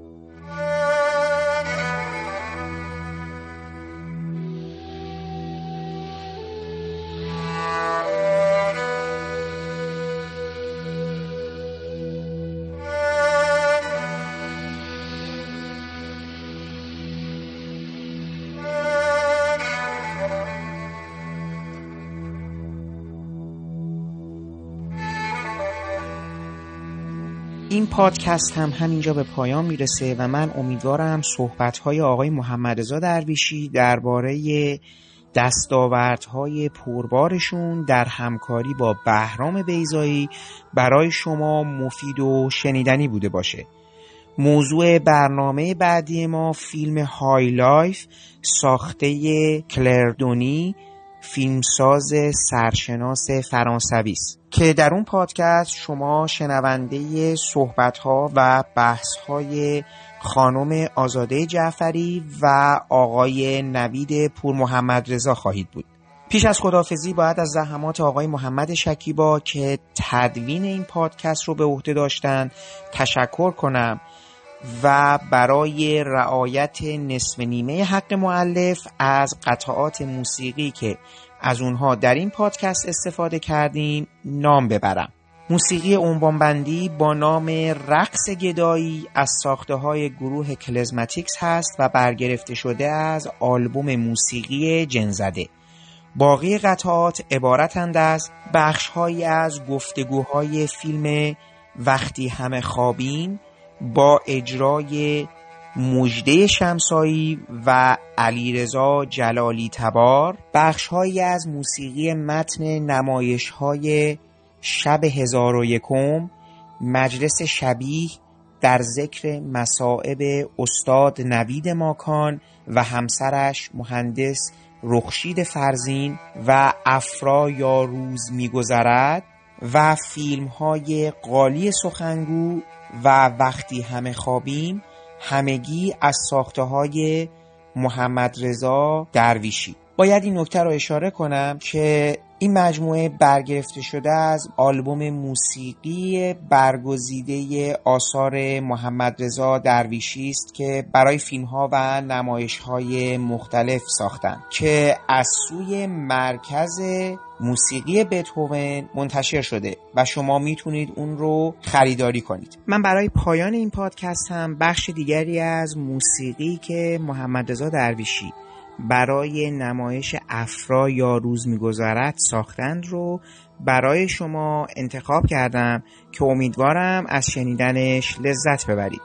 پادکست هم همینجا به پایان می‌رسه و من امیدوارم صحبتهای آقای محمد رضا درویشی درباره دستاوردهای پربارشون در همکاری با بهرام بیضایی برای شما مفید و شنیدنی بوده باشه. موضوع برنامه بعدی ما فیلم High Life ساخته کلر دنی فیلمساز سرشناس فرانسوی است که در اون پادکست شما شنونده صحبت ها و بحث های خانم آزاده جعفری و آقای نوید پور محمد رضا خواهید بود. پیش از خدافزی باید از زحمات آقای محمد شکیبا که تدوین این پادکست رو به عهده داشتن تشکر کنم. و برای رعایت نصف نیمه حق معلف از قطعات موسیقی که از اونها در این پادکست استفاده کردیم نام ببرم. موسیقی عنوانبندی با نام رقص گدایی از ساخته های گروه کلزماتیکس هست و برگرفته شده از آلبوم موسیقی جنزده. باقی قطعات عبارتند از بخشهایی از گفتگوهای فیلم وقتی همه خوابیم با اجرای مجده شمسایی و علیرضا جلالی تبار بخشهایی از موسیقی متن نمایش های شب هزار و یکم مجلس شبیه در ذکر مصائب استاد نوید ماکان و همسرش مهندس رخشید فرزین و افرا یا روز میگذرد و فیلم های قالی سخنگو و وقتی همه خوابیم همگی از ساخته های محمد رضا درویشی. باید این نکته رو اشاره کنم که این مجموعه برگرفته شده از آلبوم موسیقی برگزیده آثار محمد رضا درویشی است که برای فیلم ها و نمایش های مختلف ساختن که از سوی مرکز موسیقی بتهوون منتشر شده و شما می‌تونید اون رو خریداری کنید. من برای پایان این پادکست هم بخش دیگری از موسیقی که محمد رضا درویشی برای نمایش افرا یا روز میگذرد ساختند رو برای شما انتخاب کردم که امیدوارم از شنیدنش لذت ببرید.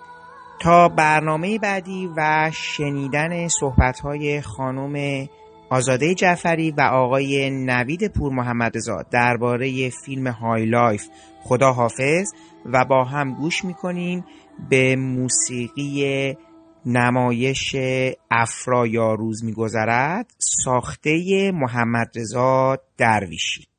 تا برنامه بعدی و شنیدن صحبتهای خانم آزاده جعفری و آقای نوید پور محمد رضا درباره فیلم های لایف خدا حافظ و با هم گوش می‌کنیم به موسیقی نمایش افرا یا روز میگذرد ساخته محمد رضا درویشی.